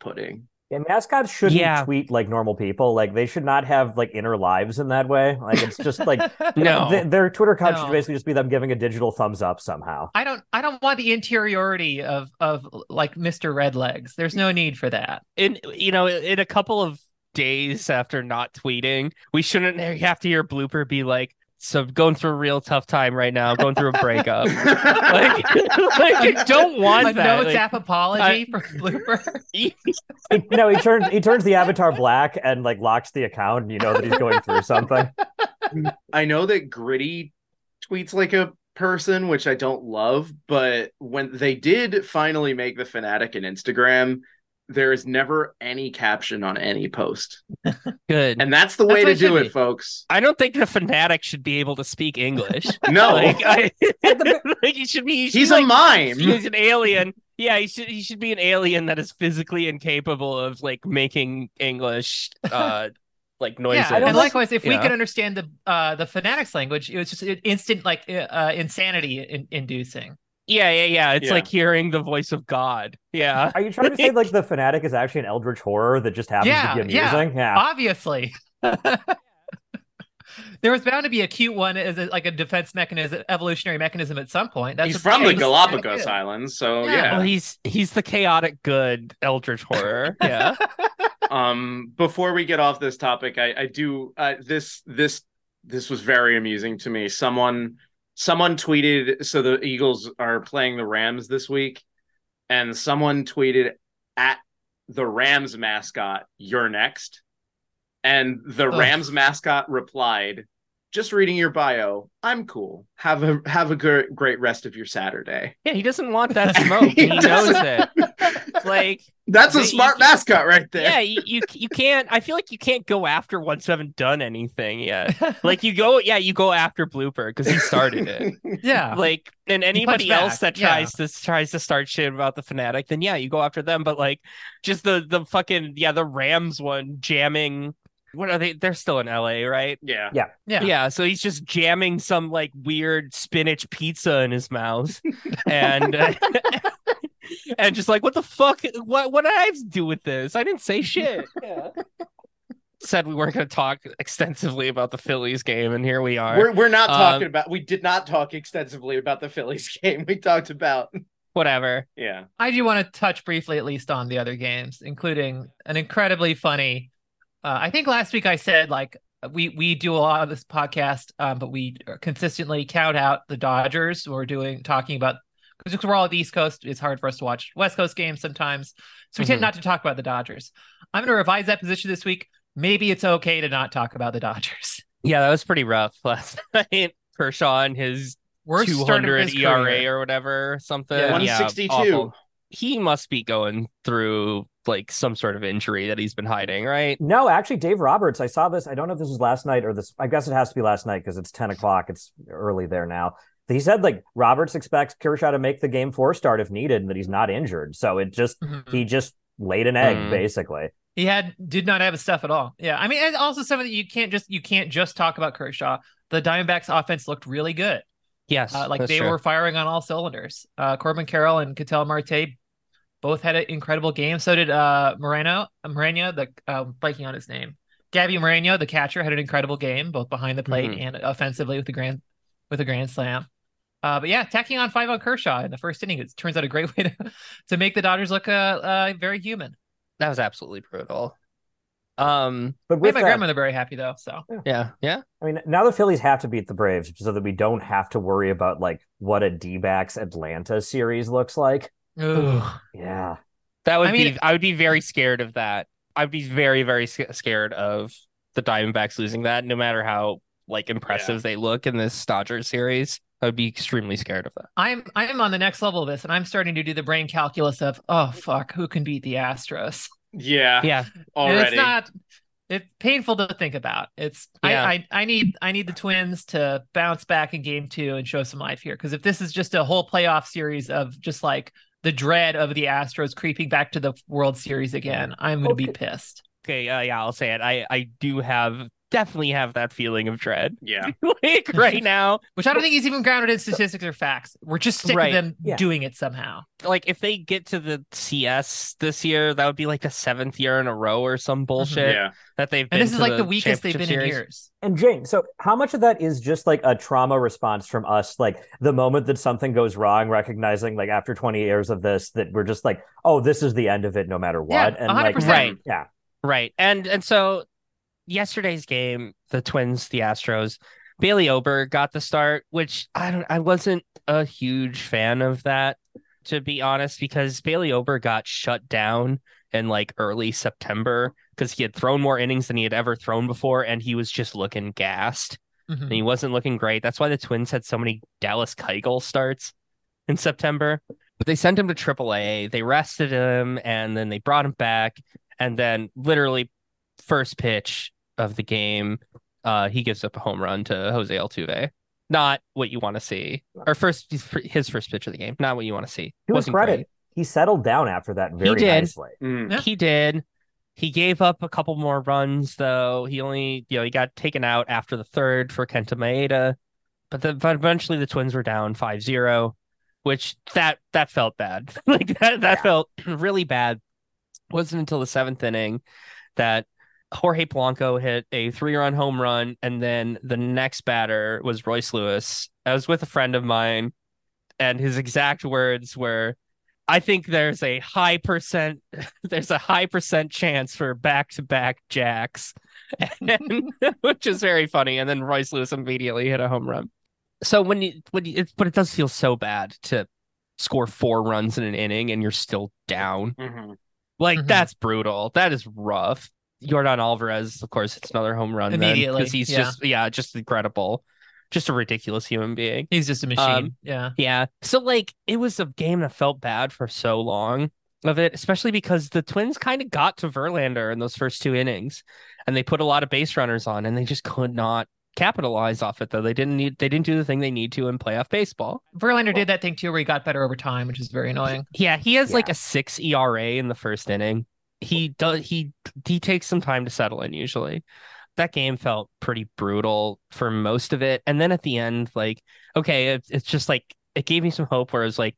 S3: putting.
S4: Yeah, mascots shouldn't
S1: Yeah.
S4: tweet like normal people. Like they should not have like inner lives in that way. Like it's just like
S1: No.
S4: th- their Twitter account should
S2: No.
S4: basically just be them giving a digital thumbs up somehow.
S2: I don't I don't want the interiority of of like Mr. Redlegs. There's no need for that.
S1: in you know in a couple of days after not tweeting we shouldn't have to hear blooper be like so I'm going through a real tough time right now going through a breakup like, like i don't want
S2: a
S1: that
S2: no
S1: Like,
S2: tap apology for Blooper.
S4: He, no, he turns he turns the avatar black and like locks the account, and you know that he's going through something.
S3: I know that Gritty tweets like a person, which I don't love, but when they did finally make the Phanatic an Instagram, there is never any caption on any post.
S1: good
S3: And that's the way
S2: what
S3: to
S2: it
S3: do
S2: be.
S3: it, folks.
S1: i don't think the Phanatic should be able to speak english
S3: No,
S1: like, I, like he should be he should
S3: he's
S1: be,
S3: a
S1: like,
S3: mime.
S1: he's an alien yeah he should he should be an alien that is physically incapable of like making english uh like noises
S2: Yeah, and likewise, if we
S1: Yeah.
S2: could understand the uh the Phanatic's language, it was just an instant like uh, insanity in- inducing.
S1: Yeah, yeah, yeah. It's
S3: Yeah.
S1: like hearing the voice of God. Yeah.
S4: Are you trying to say like the Phanatic is actually an eldritch horror that just happens
S2: Yeah,
S4: to be
S2: yeah.
S4: amusing? Yeah.
S2: Obviously. there was bound to be a cute one as a, like a defense mechanism, evolutionary mechanism at some point. That's
S3: he's from the. Galapagos Islands, so
S2: Yeah.
S3: yeah.
S1: Well, he's he's the chaotic good eldritch horror. Yeah.
S3: um before we get off this topic i i do uh this this this was very amusing to me someone someone tweeted so the eagles are playing the rams this week and someone tweeted at the rams mascot you're next and the
S2: Ugh.
S3: rams mascot replied just reading your bio i'm cool have a have a great great rest of your saturday
S1: Yeah, he doesn't want that smoke.
S3: He
S1: he knows it. Like,
S3: that's a
S1: But you-
S3: smart mascot right there
S1: yeah, you, you you can't. I feel like you can't go after ones who haven't done anything yet. Like you go, yeah, you go after Blooper because he started it.
S2: yeah.
S1: like and anybody else
S2: back,
S1: that tries to tries to start shit about the Phanatic then yeah you go after them but like just the the fucking yeah the rams one jamming what are they they're still in la right
S3: yeah
S2: yeah.
S1: yeah so he's just jamming some like weird spinach pizza in his mouth and uh, and just like what the fuck what what did i have to do with this i didn't say shit yeah said we weren't going to talk extensively about the phillies game and here we are
S3: We're we're not
S1: Um,
S3: talking about. We did not talk extensively about the Phillies game. We talked about
S1: whatever
S3: yeah.
S2: I do want to touch briefly, at least, on the other games, including an incredibly funny. Uh, I think last week I said like we we do a lot of this podcast, um, but we consistently count out the Dodgers. We're doing talking about because we're all at the East Coast. It's hard for us to watch West Coast games sometimes, so we
S1: Mhm.
S2: tend not to talk about the Dodgers. I'm going to revise that position this week. Maybe it's okay to not talk about the Dodgers.
S1: Yeah, that was pretty rough last night. Kershaw and his
S2: Worst start of
S1: 200
S2: his
S1: ERA
S2: career.
S1: or whatever, something.
S2: Yeah.
S1: Yeah,
S3: 162.
S1: awful. He must be going through like some sort of injury that he's been hiding, right?
S4: No, actually, Dave Roberts. I saw this. I don't know if this was last night or this. I guess it has to be last night because it's ten o'clock. It's early there now. He said like Roberts expects Kershaw to make the game four start if needed, and that he's not injured. So it just
S2: Mhm.
S4: he just laid an egg
S1: Hmm.
S4: basically.
S2: He had did not have his stuff at all. Yeah, I mean, and also something that you can't just you can't just talk about Kershaw. The Diamondbacks offense looked really good.
S1: Yes,
S2: Uh, like they
S1: true.
S2: were firing on all cylinders. Uh, Corbin Carroll and Ketel Marte both had an incredible game. So did uh, Moreno, uh, Moreno, the uh, blanking on his name. Gabby Moreno, the catcher, had an incredible game, both behind the plate
S1: Mhm.
S2: and offensively with the grand with a grand slam. Uh, but yeah, tacking on five on Kershaw in the first inning, it turns out a great way to to make the Dodgers look uh, uh very human.
S1: That was absolutely brutal. Um,
S4: But
S2: Made
S4: with
S2: my
S4: that,
S2: grandmother very happy though. So
S1: yeah, yeah.
S4: I mean, now the Phillies have to beat the Braves so that we don't have to worry about like what a D-backs Atlanta series looks like.
S2: Ugh.
S4: Yeah.
S1: That would
S2: I mean-
S1: be. I would be very scared of that. I'd be very, very scared of the Diamondbacks losing that, no matter how like impressive they look in this Dodgers series. I would be extremely scared of that.
S2: I'm I'm on the next level of this, and I'm starting to do the brain calculus of oh fuck, who can beat the Astros?
S3: Yeah.
S1: Yeah,
S2: And
S3: Already.
S2: it's not. It's painful to think about. It's
S1: Yeah.
S2: I, I I need I need the Twins to bounce back in Game Two and show some life here. Because if this is just a whole playoff series of just like the dread of the Astros creeping back to the World Series again, I'm going to be pissed.
S1: okay, uh, yeah, I'll say it. I I do have definitely have that feeling of dread.
S3: Yeah.
S1: like right now,
S2: Which I don't think he's even grounded in statistics or facts. We're just sick
S1: Right.
S2: of them
S4: Yeah.
S2: doing it somehow.
S1: like if they get to the CS this year, that would be like the seventh year in a row or some mm-hmm. bullshit
S3: Yeah.
S1: that they've been.
S2: And this is like the weakest they've been
S1: championship
S2: in years.
S4: And Jane, so how much of that is just like a trauma response from us? Like the moment that something goes wrong, recognizing like after 20 years of this, that we're just like, oh, this is the end of it no matter
S2: Yeah,
S4: what. and like,
S2: 100%.
S1: Right.
S4: yeah.
S1: Right. And and so yesterday's game, the Twins, the Astros, Bailey Ober got the start, which I don't I wasn't a huge fan of that, to be honest, because Bailey Ober got shut down in like early September because he had thrown more innings than he had ever thrown before, and he was just looking gassed.
S2: Mhm.
S1: and he wasn't looking great. That's why the Twins had so many Dallas Keuchel starts in September. But they sent him to AAA. They rested him, and then they brought him back. And then, literally, first pitch of the game, uh, he gives up a home run to Jose Altuve. Not what you want to see, or first his first pitch of the game. Not what you want to see.
S4: To
S1: Wasn't
S4: credit,
S1: great.
S4: he settled down after that very
S1: did.
S4: nicely.
S3: Mm.
S2: Yeah.
S1: He did. He gave up a couple more runs though. He only, you know, he got taken out after the third for Kenta Maeda. But, the, but eventually the Twins were down 5-0, which that that felt bad. like that that
S4: Yeah.
S1: felt really bad. Wasn't until the seventh inning that Jorge Polanco hit a three-run home run, and then the next batter was Royce Lewis. I was with a friend of mine, and his exact words were, I think there's a high percent there's a high percent chance for back to back jacks, and, which is very funny. And then Royce Lewis immediately hit a home run. So when you when you, it, but it does feel so bad to score four runs in an inning and you're still down.
S3: Mhm.
S1: Like
S2: Mhm.
S1: that's brutal. That is rough. Yordan Alvarez, of course, it's another home run
S2: Immediately,
S1: because he's
S2: yeah.
S1: just yeah, just incredible, just a ridiculous human being.
S2: He's just a machine.
S1: Um,
S2: yeah.
S1: Yeah. So like it was a game that felt bad for so long of it, especially because the Twins kind of got to Verlander in those first two innings and they put a lot of base runners on and they just could not capitalize off it though. They didn't need they didn't do the thing they need to in playoff baseball.
S2: Verlander did that thing too where he got better over time, which is very annoying.
S1: Yeah, he has like a 6 ERA in the first inning. He does he he takes some time to settle in usually. That game felt pretty brutal for most of it. And then at the end, like, okay, it, it's just like it gave me some hope where it was like,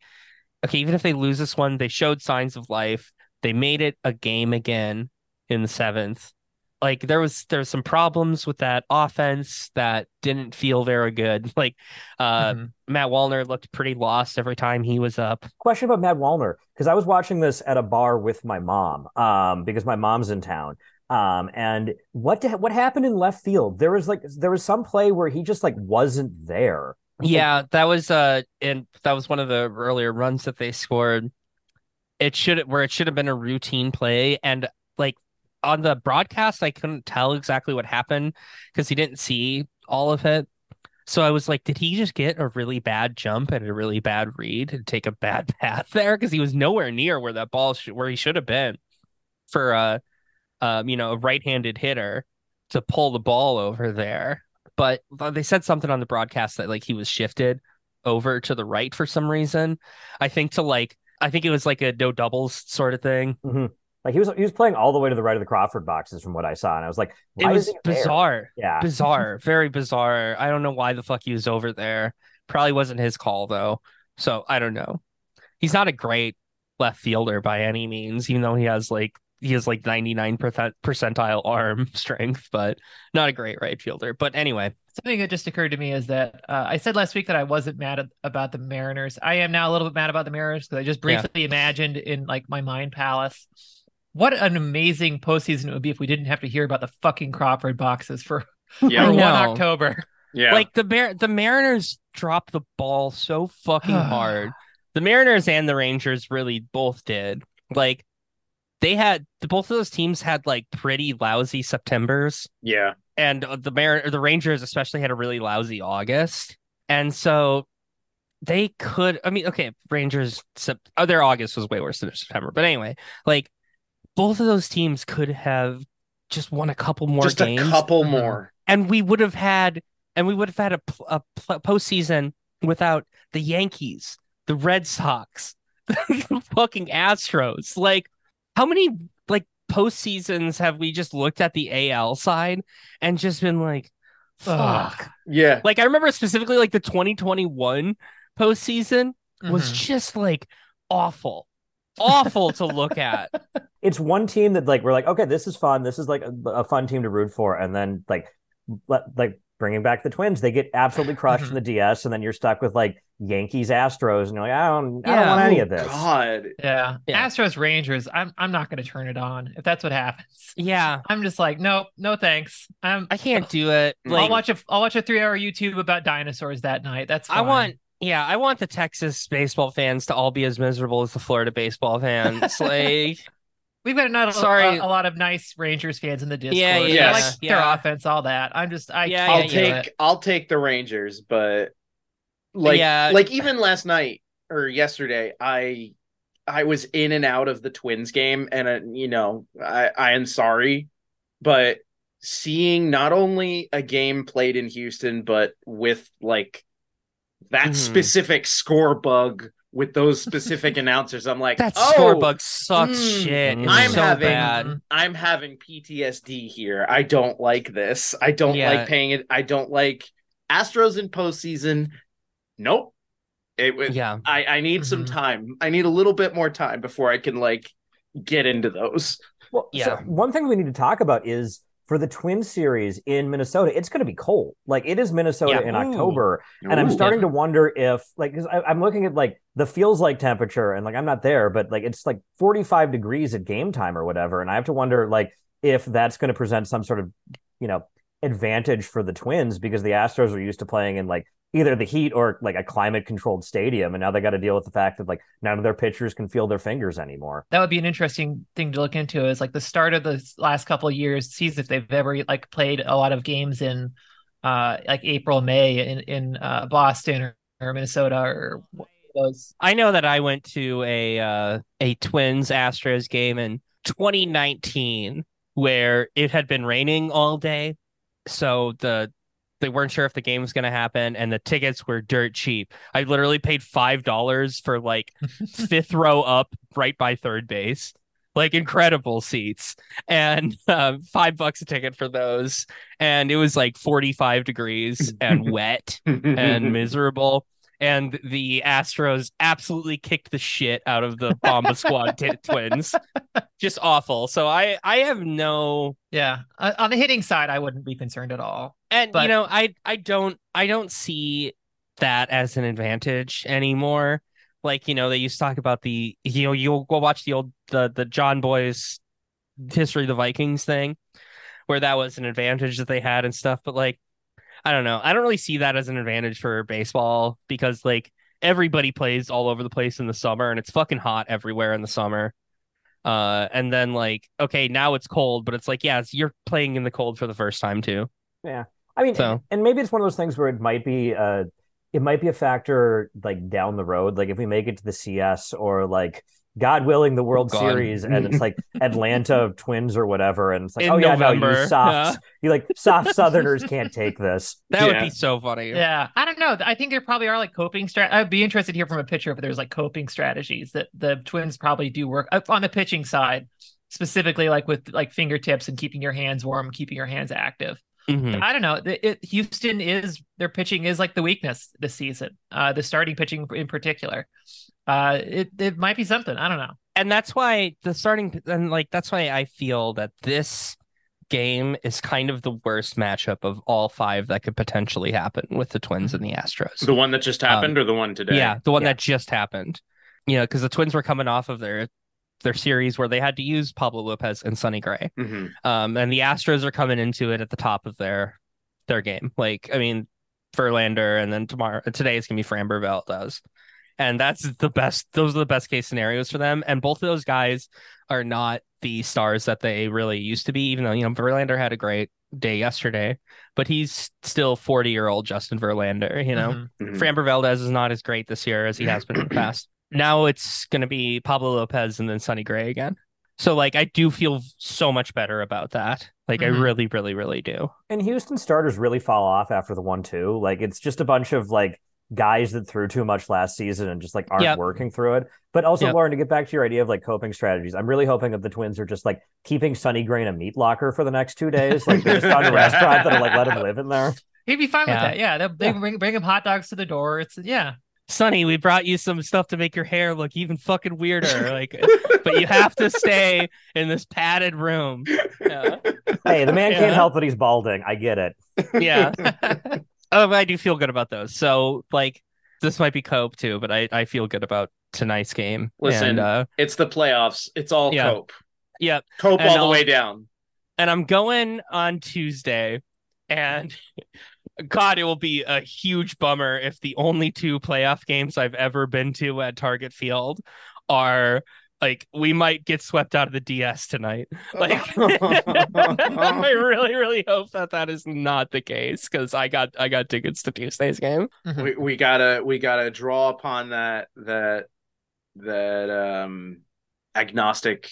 S1: okay, even if they lose this one, they showed signs of life. They made it a game again in the seventh. Like there was there was some problems with that offense that didn't feel very good. Like uh
S2: Mhm.
S1: Matt Wallner looked pretty lost every time he was up.
S4: Question about Matt Wallner because I was watching this at a bar with my mom um, because my mom's in town. Um, and what the, what happened in left field? There was like there was some play where he just like wasn't there.
S1: Yeah, that was uh and that was one of the earlier runs that they scored. It should where it should have been a routine play and like on the broadcast I couldn't tell exactly what happened because he didn't see all of it. So I was like, did he just get a really bad jump and a really bad read and take a bad path there because he was nowhere near where that ball sh- where he should have been for uh um you know, a right-handed hitter to pull the ball over there but they said something on the broadcast that like he was shifted over to the right for some reason. I think to like I think it was like a no doubles sort of thing.
S4: Like he was he was playing all the way to the right of the Crawford boxes from what I saw, and I was like,
S1: It was
S4: is he there?
S1: bizarre.
S4: Yeah,
S1: Bizarre. very bizarre. I don't know why the fuck he was over there. Probably wasn't his call though. So I don't know. He's not a great left fielder by any means, even though he has like he has like 99 percentile arm strength, but not a great right fielder. But anyway,
S2: Something that just occurred to me is that uh, I said last week that I wasn't mad at, about the Mariners. I am now a little bit mad about the Mariners because I just
S1: Yeah.
S2: briefly imagined in like my mind palace what an amazing postseason it would be if we didn't have to hear about the fucking Crawford boxes for,
S3: Yeah.
S2: For one. October.
S3: Yeah.
S1: Like the Mar- the Mariners dropped the ball so fucking hard. The Mariners and the Rangers really both did. Like they had both of those teams had like pretty lousy Septembers,
S3: yeah.
S1: and uh, the Mar- the Rangers especially had a really lousy August, and so they could. I mean, okay, Rangers. Sep- oh, their August was way worse than their September, but anyway, like both of those teams could have just won a couple more games.
S3: Just
S1: games
S3: a couple
S2: Mhm.
S3: more.
S1: and we would have had and we would have had a, pl- a postseason without the Yankees, the Red Sox, the fucking Astros. Like, how many like postseasons have we just looked at the AL side and just been like,
S2: Ugh.
S1: fuck?
S3: Yeah.
S1: Like I remember specifically like the 2021 postseason was
S2: Mhm.
S1: just like awful, awful to look at.
S4: it's one team that like we're like okay this is fun this is like a, a fun team to root for and then like let, like bringing back the twins they get absolutely crushed in the ds and then you're stuck with like yankees astros and you're like i don't i don't want any
S3: Oh,
S4: of this
S3: God.
S2: yeah.
S1: Yeah.
S2: Astros Rangers. I'm I'm not going to turn it on if that's what happens.
S1: Yeah,
S2: I'm just like, nope, no thanks. I'm
S1: I can't do it.
S3: I'll
S1: Like
S2: I'll watch a I'll watch a three hour YouTube about dinosaurs that night. That's
S1: I want, yeah, I want the Texas baseball fans to all be as miserable as the Florida baseball fans. like,
S2: We've got not a,
S1: Sorry.
S2: a, a lot of nice Rangers fans in the Discord.
S1: Yeah,
S3: yeah,
S2: I like
S1: yeah.
S2: their offense, all that. I'm just I
S1: yeah,
S3: I'll
S1: yeah,
S3: take
S2: it.
S3: I'll take the Rangers, but like
S1: Yeah.
S3: like even last night or yesterday, I I was in and out of the Twins game, and uh, you know I I am sorry, but seeing not only a game played in Houston, but with like that
S1: Mhm.
S3: specific score bug with those specific announcers, I'm like,
S1: that
S3: oh,
S1: score bug sucks
S3: mm,
S1: shit. It's
S4: I'm
S1: so
S3: having-
S1: bad.
S3: I'm having PTSD here. I don't like this. I don't
S1: Yeah.
S3: like paying it. I don't like Astros in postseason. Nope. It was.
S1: Yeah.
S3: I I need some
S2: Mhm.
S3: time. I need a little bit more time before I can like get into those.
S4: Well, so
S1: Yeah.
S4: one thing we need to talk about is for the Twin series in Minnesota, it's going to be cold. Like it is Minnesota
S1: Yeah.
S4: in
S3: Ooh.
S4: October, and I'm
S3: Ooh.
S4: starting to wonder if, like, because I'm looking at like the feels like temperature, and like I'm not there, but like it's like 45 degrees at game time or whatever, and I have to wonder like if that's going to present some sort of, you know, advantage for the Twins because the Astros are used to playing in like either the heat or like a climate controlled stadium, and now they got to deal with the fact that like none of their pitchers can feel their fingers anymore.
S2: That would be an interesting thing to look into. Is like the start of the last couple of years, sees if they've ever like played a lot of games in uh like April, May in in uh, Boston or, or Minnesota or those.
S1: I know that I went to a uh, a Twins Astros game in 2019 where it had been raining all day, so the they weren't sure if the game was going to happen, and the tickets were dirt cheap. I literally paid five dollars for like fifth row up, right by third base, like incredible seats, and uh, five bucks a ticket for those, and it was like 45 degrees and wet and miserable. And the Astros absolutely kicked the shit out of the Bomba Squad t- twins. Just awful. So I I have no
S2: Yeah, uh, on the hitting side, I wouldn't be concerned at all.
S1: and
S2: But-
S1: you know I I don't I don't see that as an advantage anymore. Like you know they used to talk about the you know you'll go watch the old the the John Boys history of the Vikings thing where that was an advantage that they had and stuff. But like I don't know I don't really see that as an advantage for baseball because like everybody plays all over the place in the summer and it's fucking hot everywhere in the summer. Uh, and then like okay now it's cold, but it's like yeah it's, you're playing in the cold for the first time too. Yeah.
S4: I mean,
S1: So-
S4: and, and maybe it's one of those things where it might be uh it might be a factor like down the road, like if we make it to the CS or like God willing the World
S1: God.
S4: Series and it's like Atlanta Twins or whatever, and it's like,
S1: In
S4: oh yeah, no, you soft, you like soft Southerners can't take this.
S1: That would be so funny.
S2: Yeah, I don't know. I think there probably are like coping strat. I'd be interested to hear from a pitcher if there's like coping strategies that the Twins probably do work uh, on the pitching side, specifically like with like fingertips and keeping your hands warm, keeping your hands active.
S1: Mhm.
S2: I don't know. It, it- Houston is their pitching is like the weakness this season. Uh, the starting pitching in particular. Uh, it it might be something. I don't know.
S1: And that's why the starting and like that's why I feel that this game is kind of the worst matchup of all five that could potentially happen with the Twins and the Astros.
S3: the one that just happened or the one today?
S1: Yeah, the one
S4: Yeah.
S1: that just happened. You know, because the Twins were coming off of their their series where they had to use Pablo Lopez and Sonny Gray.
S3: Mhm.
S1: Um, and the Astros are coming into it at the top of their their game. Like, I mean, Verlander, and then tomorrow today is gonna be Framber Valdez. And that's the best those are the best case scenarios for them. And both of those guys are not the stars that they really used to be, even though, you know, Verlander had a great day yesterday, but he's still 40 year old Justin Verlander, you know.
S2: Mhm.
S3: Mhm.
S1: Framber Valdez is not as great this year as he has been in the past. Now it's going to be Pablo Lopez and then Sonny Gray again. So like I do feel so much better about that. Like I
S2: Mhm.
S1: really, really, really do.
S4: And Houston starters really fall off after the one two. Like it's just a bunch of like guys that threw too much last season and just like aren't
S1: Yep.
S4: working through it. But also,
S1: Yep.
S4: Lauren, to get back to your idea of like coping strategies, I'm really hoping that the Twins are just like keeping Sonny Gray in a meat locker for the next two days. Like they just found a restaurant that'll like let him live in there.
S2: He'd be fine
S1: Yeah.
S2: with that. Yeah, they'll, they
S4: Yeah.
S2: bring bring him hot dogs to the door. It's yeah.
S1: Sonny, we brought you some stuff to make your hair look even fucking weirder. Like, but you have to stay in this padded room. Yeah.
S4: Hey, the man
S1: Yeah.
S4: can't help that he's balding. I get it.
S1: yeah. Oh, but I do feel good about those. So, like, this might be cope too, but I, I feel good about tonight's game.
S3: Listen.
S1: and, uh,
S3: It's the playoffs. It's all
S1: Yeah.
S3: cope.
S1: yeah,
S3: Cope
S1: And
S3: all the
S1: I'll-
S3: way down.
S1: and I'm going on Tuesday, and God, it will be a huge bummer if the only two playoff games I've ever been to at Target Field are like we might get swept out of the DS tonight. Like, I really, really hope that that is not the case because I got I got tickets to Tuesday's game.
S3: we, we gotta we gotta draw upon that that that um agnostic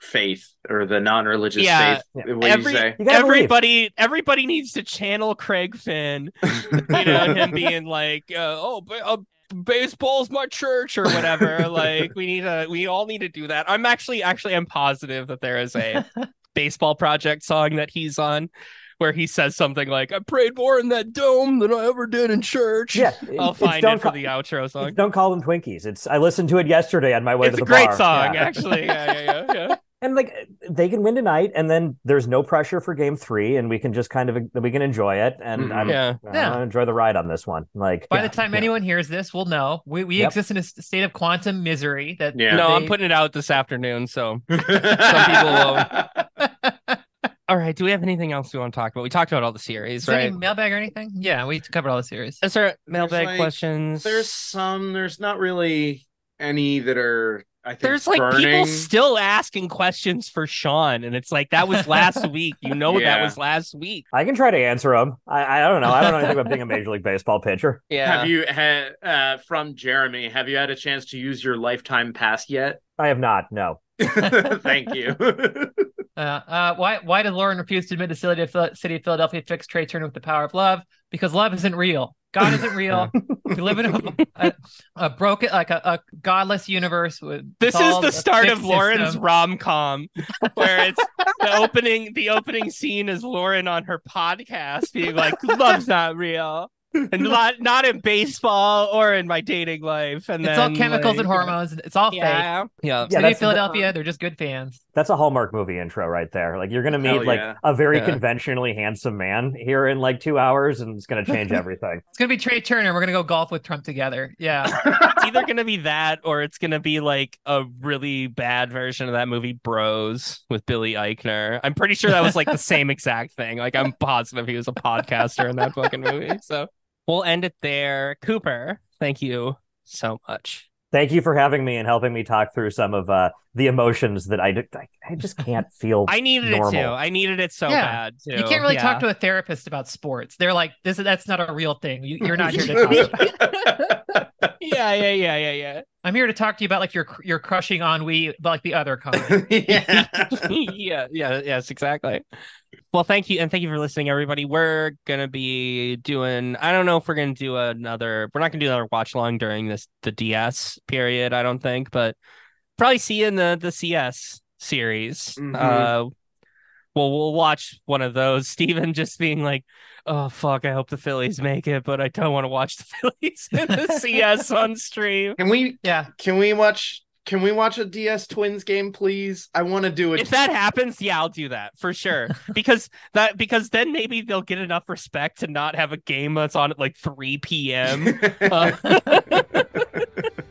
S3: faith or the non-religious
S1: Yeah.
S3: faith.
S4: Yeah.
S3: What
S1: Every-
S3: you say?
S4: You gotta believe.
S1: Everybody, everybody needs to channel Craig Finn. You know him being like, uh, "Oh, ba- uh, baseball's my church" or whatever. like, we need to, we all need to do that. I'm actually, actually, I'm positive that there is a baseball project song that he's on where he says something like, "I prayed more in that dome than I ever did in church."
S4: Yeah,
S1: I'll find
S4: don't
S1: it for
S4: ca-
S1: the outro song.
S4: don't call them Twinkies. It's I listened to it yesterday on my way
S1: It's
S4: to
S1: a
S4: the
S1: great song,
S4: Yeah.
S1: actually. Yeah, yeah, yeah, yeah.
S4: And like they can win tonight, and then there's no pressure for Game Three, and we can just kind of we can enjoy it, and
S3: Mhm.
S4: I'm,
S1: Yeah.
S4: I'm
S2: Yeah.
S4: enjoy the ride on this one. Like
S2: By
S4: yeah,
S2: the time
S4: yeah.
S2: anyone hears this, we'll know we, we
S4: Yep.
S2: exist in a state of quantum misery. That
S3: Yeah.
S1: No, I'm putting it out this afternoon, so
S3: Some
S1: people will- All right. Do we have anything else we want to talk about? We talked about all the series,
S2: Is
S1: right?
S2: any mailbag or anything? Yeah, we covered all the series.
S1: Is there mailbag
S3: like-
S1: questions?
S3: There's some. There's not really any that are. I think
S1: There's like
S3: burning.
S1: people still asking questions for Sean, and it's like that was last week. You know that was last week.
S4: I can try to answer them. I, I don't know. I don't know anything about being a major league baseball pitcher.
S1: Yeah.
S3: Have you had uh, from Jeremy? Have you had a chance to use your lifetime pass yet?
S4: I have not. No.
S3: Thank you.
S2: Uh, uh, why why did Lauren refuse to admit the city of, city of Philadelphia fixed Trea Turner with the power of love? Because love isn't real. God isn't real. we live in a, a, a broken, like a, a godless universe. With
S1: This is the start of Lauren's rom com, where it's the opening. The opening scene is Lauren on her podcast being like, "Love's not real," and not not in baseball or in my dating life. And
S2: It's all chemicals
S1: like,
S2: and hormones. It's all fake.
S1: Yeah, yeah.
S4: Yeah,
S2: City of Philadelphia, they're just good fans.
S4: That's a Hallmark movie intro right there. Like you're gonna meet
S3: Hell
S4: like
S3: yeah.
S4: a very
S1: Yeah.
S4: conventionally handsome man here in like two hours, and it's gonna change everything.
S2: It's gonna be Trea Turner. We're gonna go golf with Trump together. Yeah.
S1: it's either gonna be that or it's gonna be like a really bad version of that movie Bros with Billy Eichner. I'm pretty sure that was like the same exact thing. Like I'm positive he was a podcaster in that fucking movie. So we'll end it there. Cooper, thank you so much.
S4: Thank you for having me and helping me talk through some of uh, the emotions that I I just can't feel.
S1: I needed
S4: normal.
S1: it too. I needed it so
S2: Yeah.
S1: bad too.
S2: You can't really
S1: Yeah.
S2: talk to a therapist about sports. They're like, this is that's not a real thing. You, you're not here to talk about.
S1: Yeah, yeah, yeah, yeah, yeah.
S2: I'm here to talk to you about like your your crushing ennui, but like the other kind.
S3: yeah.
S1: yeah, yeah, yes, exactly. Well, thank you, and thank you for listening, everybody. We're gonna be doing. I don't know if we're gonna do another. We're not gonna do another watch long during this the DS period. I don't think, but probably see in the the CS series.
S3: Mhm.
S1: Uh, well, we'll watch one of those. Steven just being like, "Oh fuck, I hope the Phillies make it, but I don't want to watch the Phillies in the CS on stream."
S3: Can we
S2: Yeah.
S3: can we watch can we watch a DS Twins game, please? I want to do it.
S1: if that happens, yeah, I'll do that for sure. Because that because then maybe they'll get enough respect to not have a game that's on at like 3 p.m. Uh,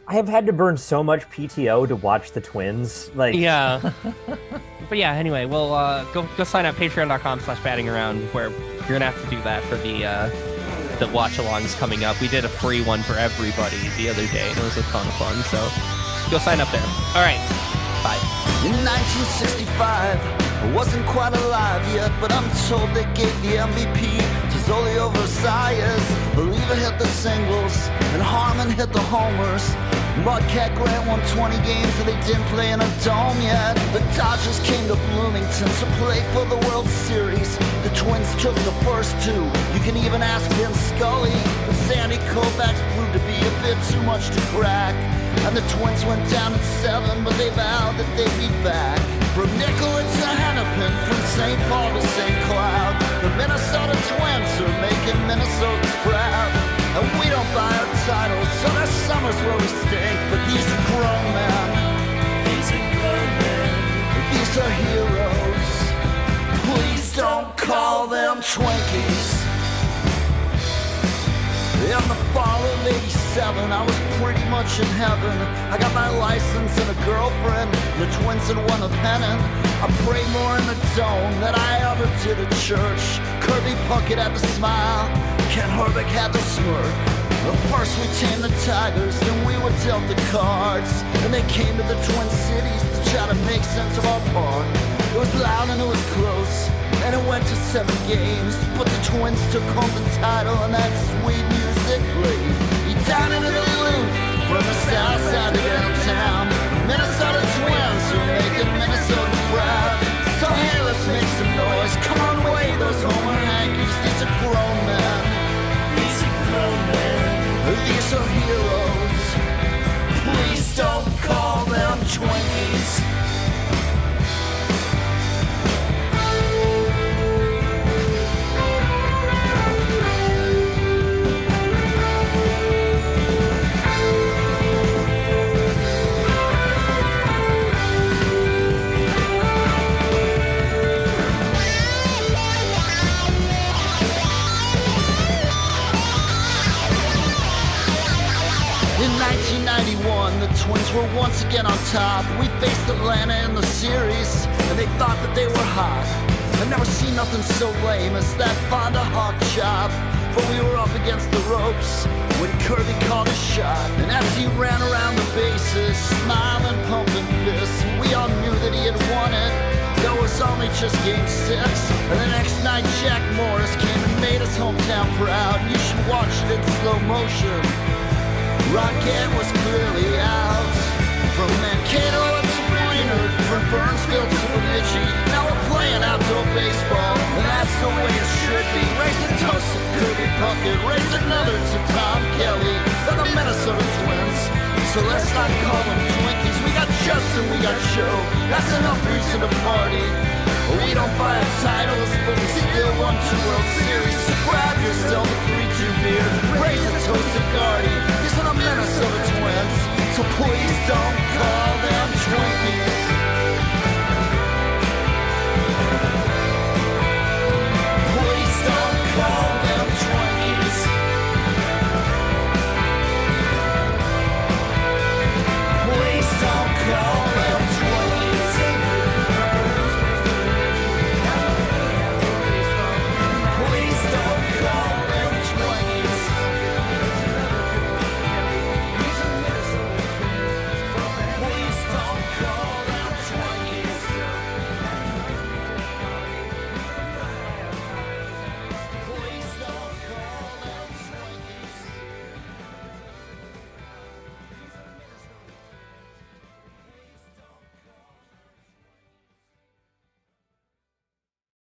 S4: I have had to burn so much PTO to watch the Twins. Like,
S1: yeah. but yeah, anyway, well uh go go sign up patreon.com slash batting around where you're gonna have to do that for the uh the watch alongs coming up. We did a free one for everybody the other day, and it was a ton of fun. So go sign up there. All right. Bye.
S5: In 1965, I wasn't quite alive yet, but I'm told they gave the MVP to Zoilo Versalles. Believer hit the singles, and Harmon hit the homers. Mudcat Grant won 20 games, and they didn't play in a dome yet. The Dodgers came to Bloomington to play for the World Series. The Twins took the first two. You can even ask Vin Scully. The Sandy Koufax proved to be a bit too much to crack. And the twins went down in seven, but they vowed that they'd be back. From Nicollet to Hennepin, from St. Paul to St. Cloud, the Minnesota Twins are making Minnesotans proud. And we don't buy our titles, so there's summers where we stink, but these are grown men. These are grown men. These are heroes. Please don't call them Twinkies. In the fall of 87, I was pretty much in heaven. I got my license and a girlfriend, the twins and won a pennant. I pray more in the dome than I ever did at church. Kirby Puckett had the smile, Kent Hrbek had the smirk. But first we tamed the tigers, then we were dealt the cards. And they came to the Twin Cities to try to make sense of our part. It was loud and it was close, and it went to seven games. But the Twins took home the title, and that sweet music played. Down into the loop from the south side of downtown. Minnesota Twins are making Minnesota proud. So hey, let's make some noise. Come on, wave those homer hankies. These are grown men. These are grown men. These are heroes. Please don't call them Twinkies. Twins were once again on top. We faced Atlanta in the series, and they thought that they were hot. I've never seen nothing so lame as that Fonda Hawk chop. But we were up against the ropes when Kirby called a shot. And as he ran around the bases, smiling, pumping fists, we all knew that he had won it. Though was only just game six. And the next night, Jack Morris came and made his hometown proud. You should watch it in slow motion. Rocket was clearly out. From Mankato to Brainerd, from Burnsville to Bemidji. Now we're playing outdoor baseball, and that's the way it should be. Raise a toast to Kirby Puckett, raise another to Tom Kelly. They're the Minnesota Twins, so let's not call them Twinkies. We got Justin, we got Joe, that's enough reason to party. We don't buy titles, but we still won two World Series. So grab yourself a 3-2 beer, raise of the twins, so please don't call them Twinkies.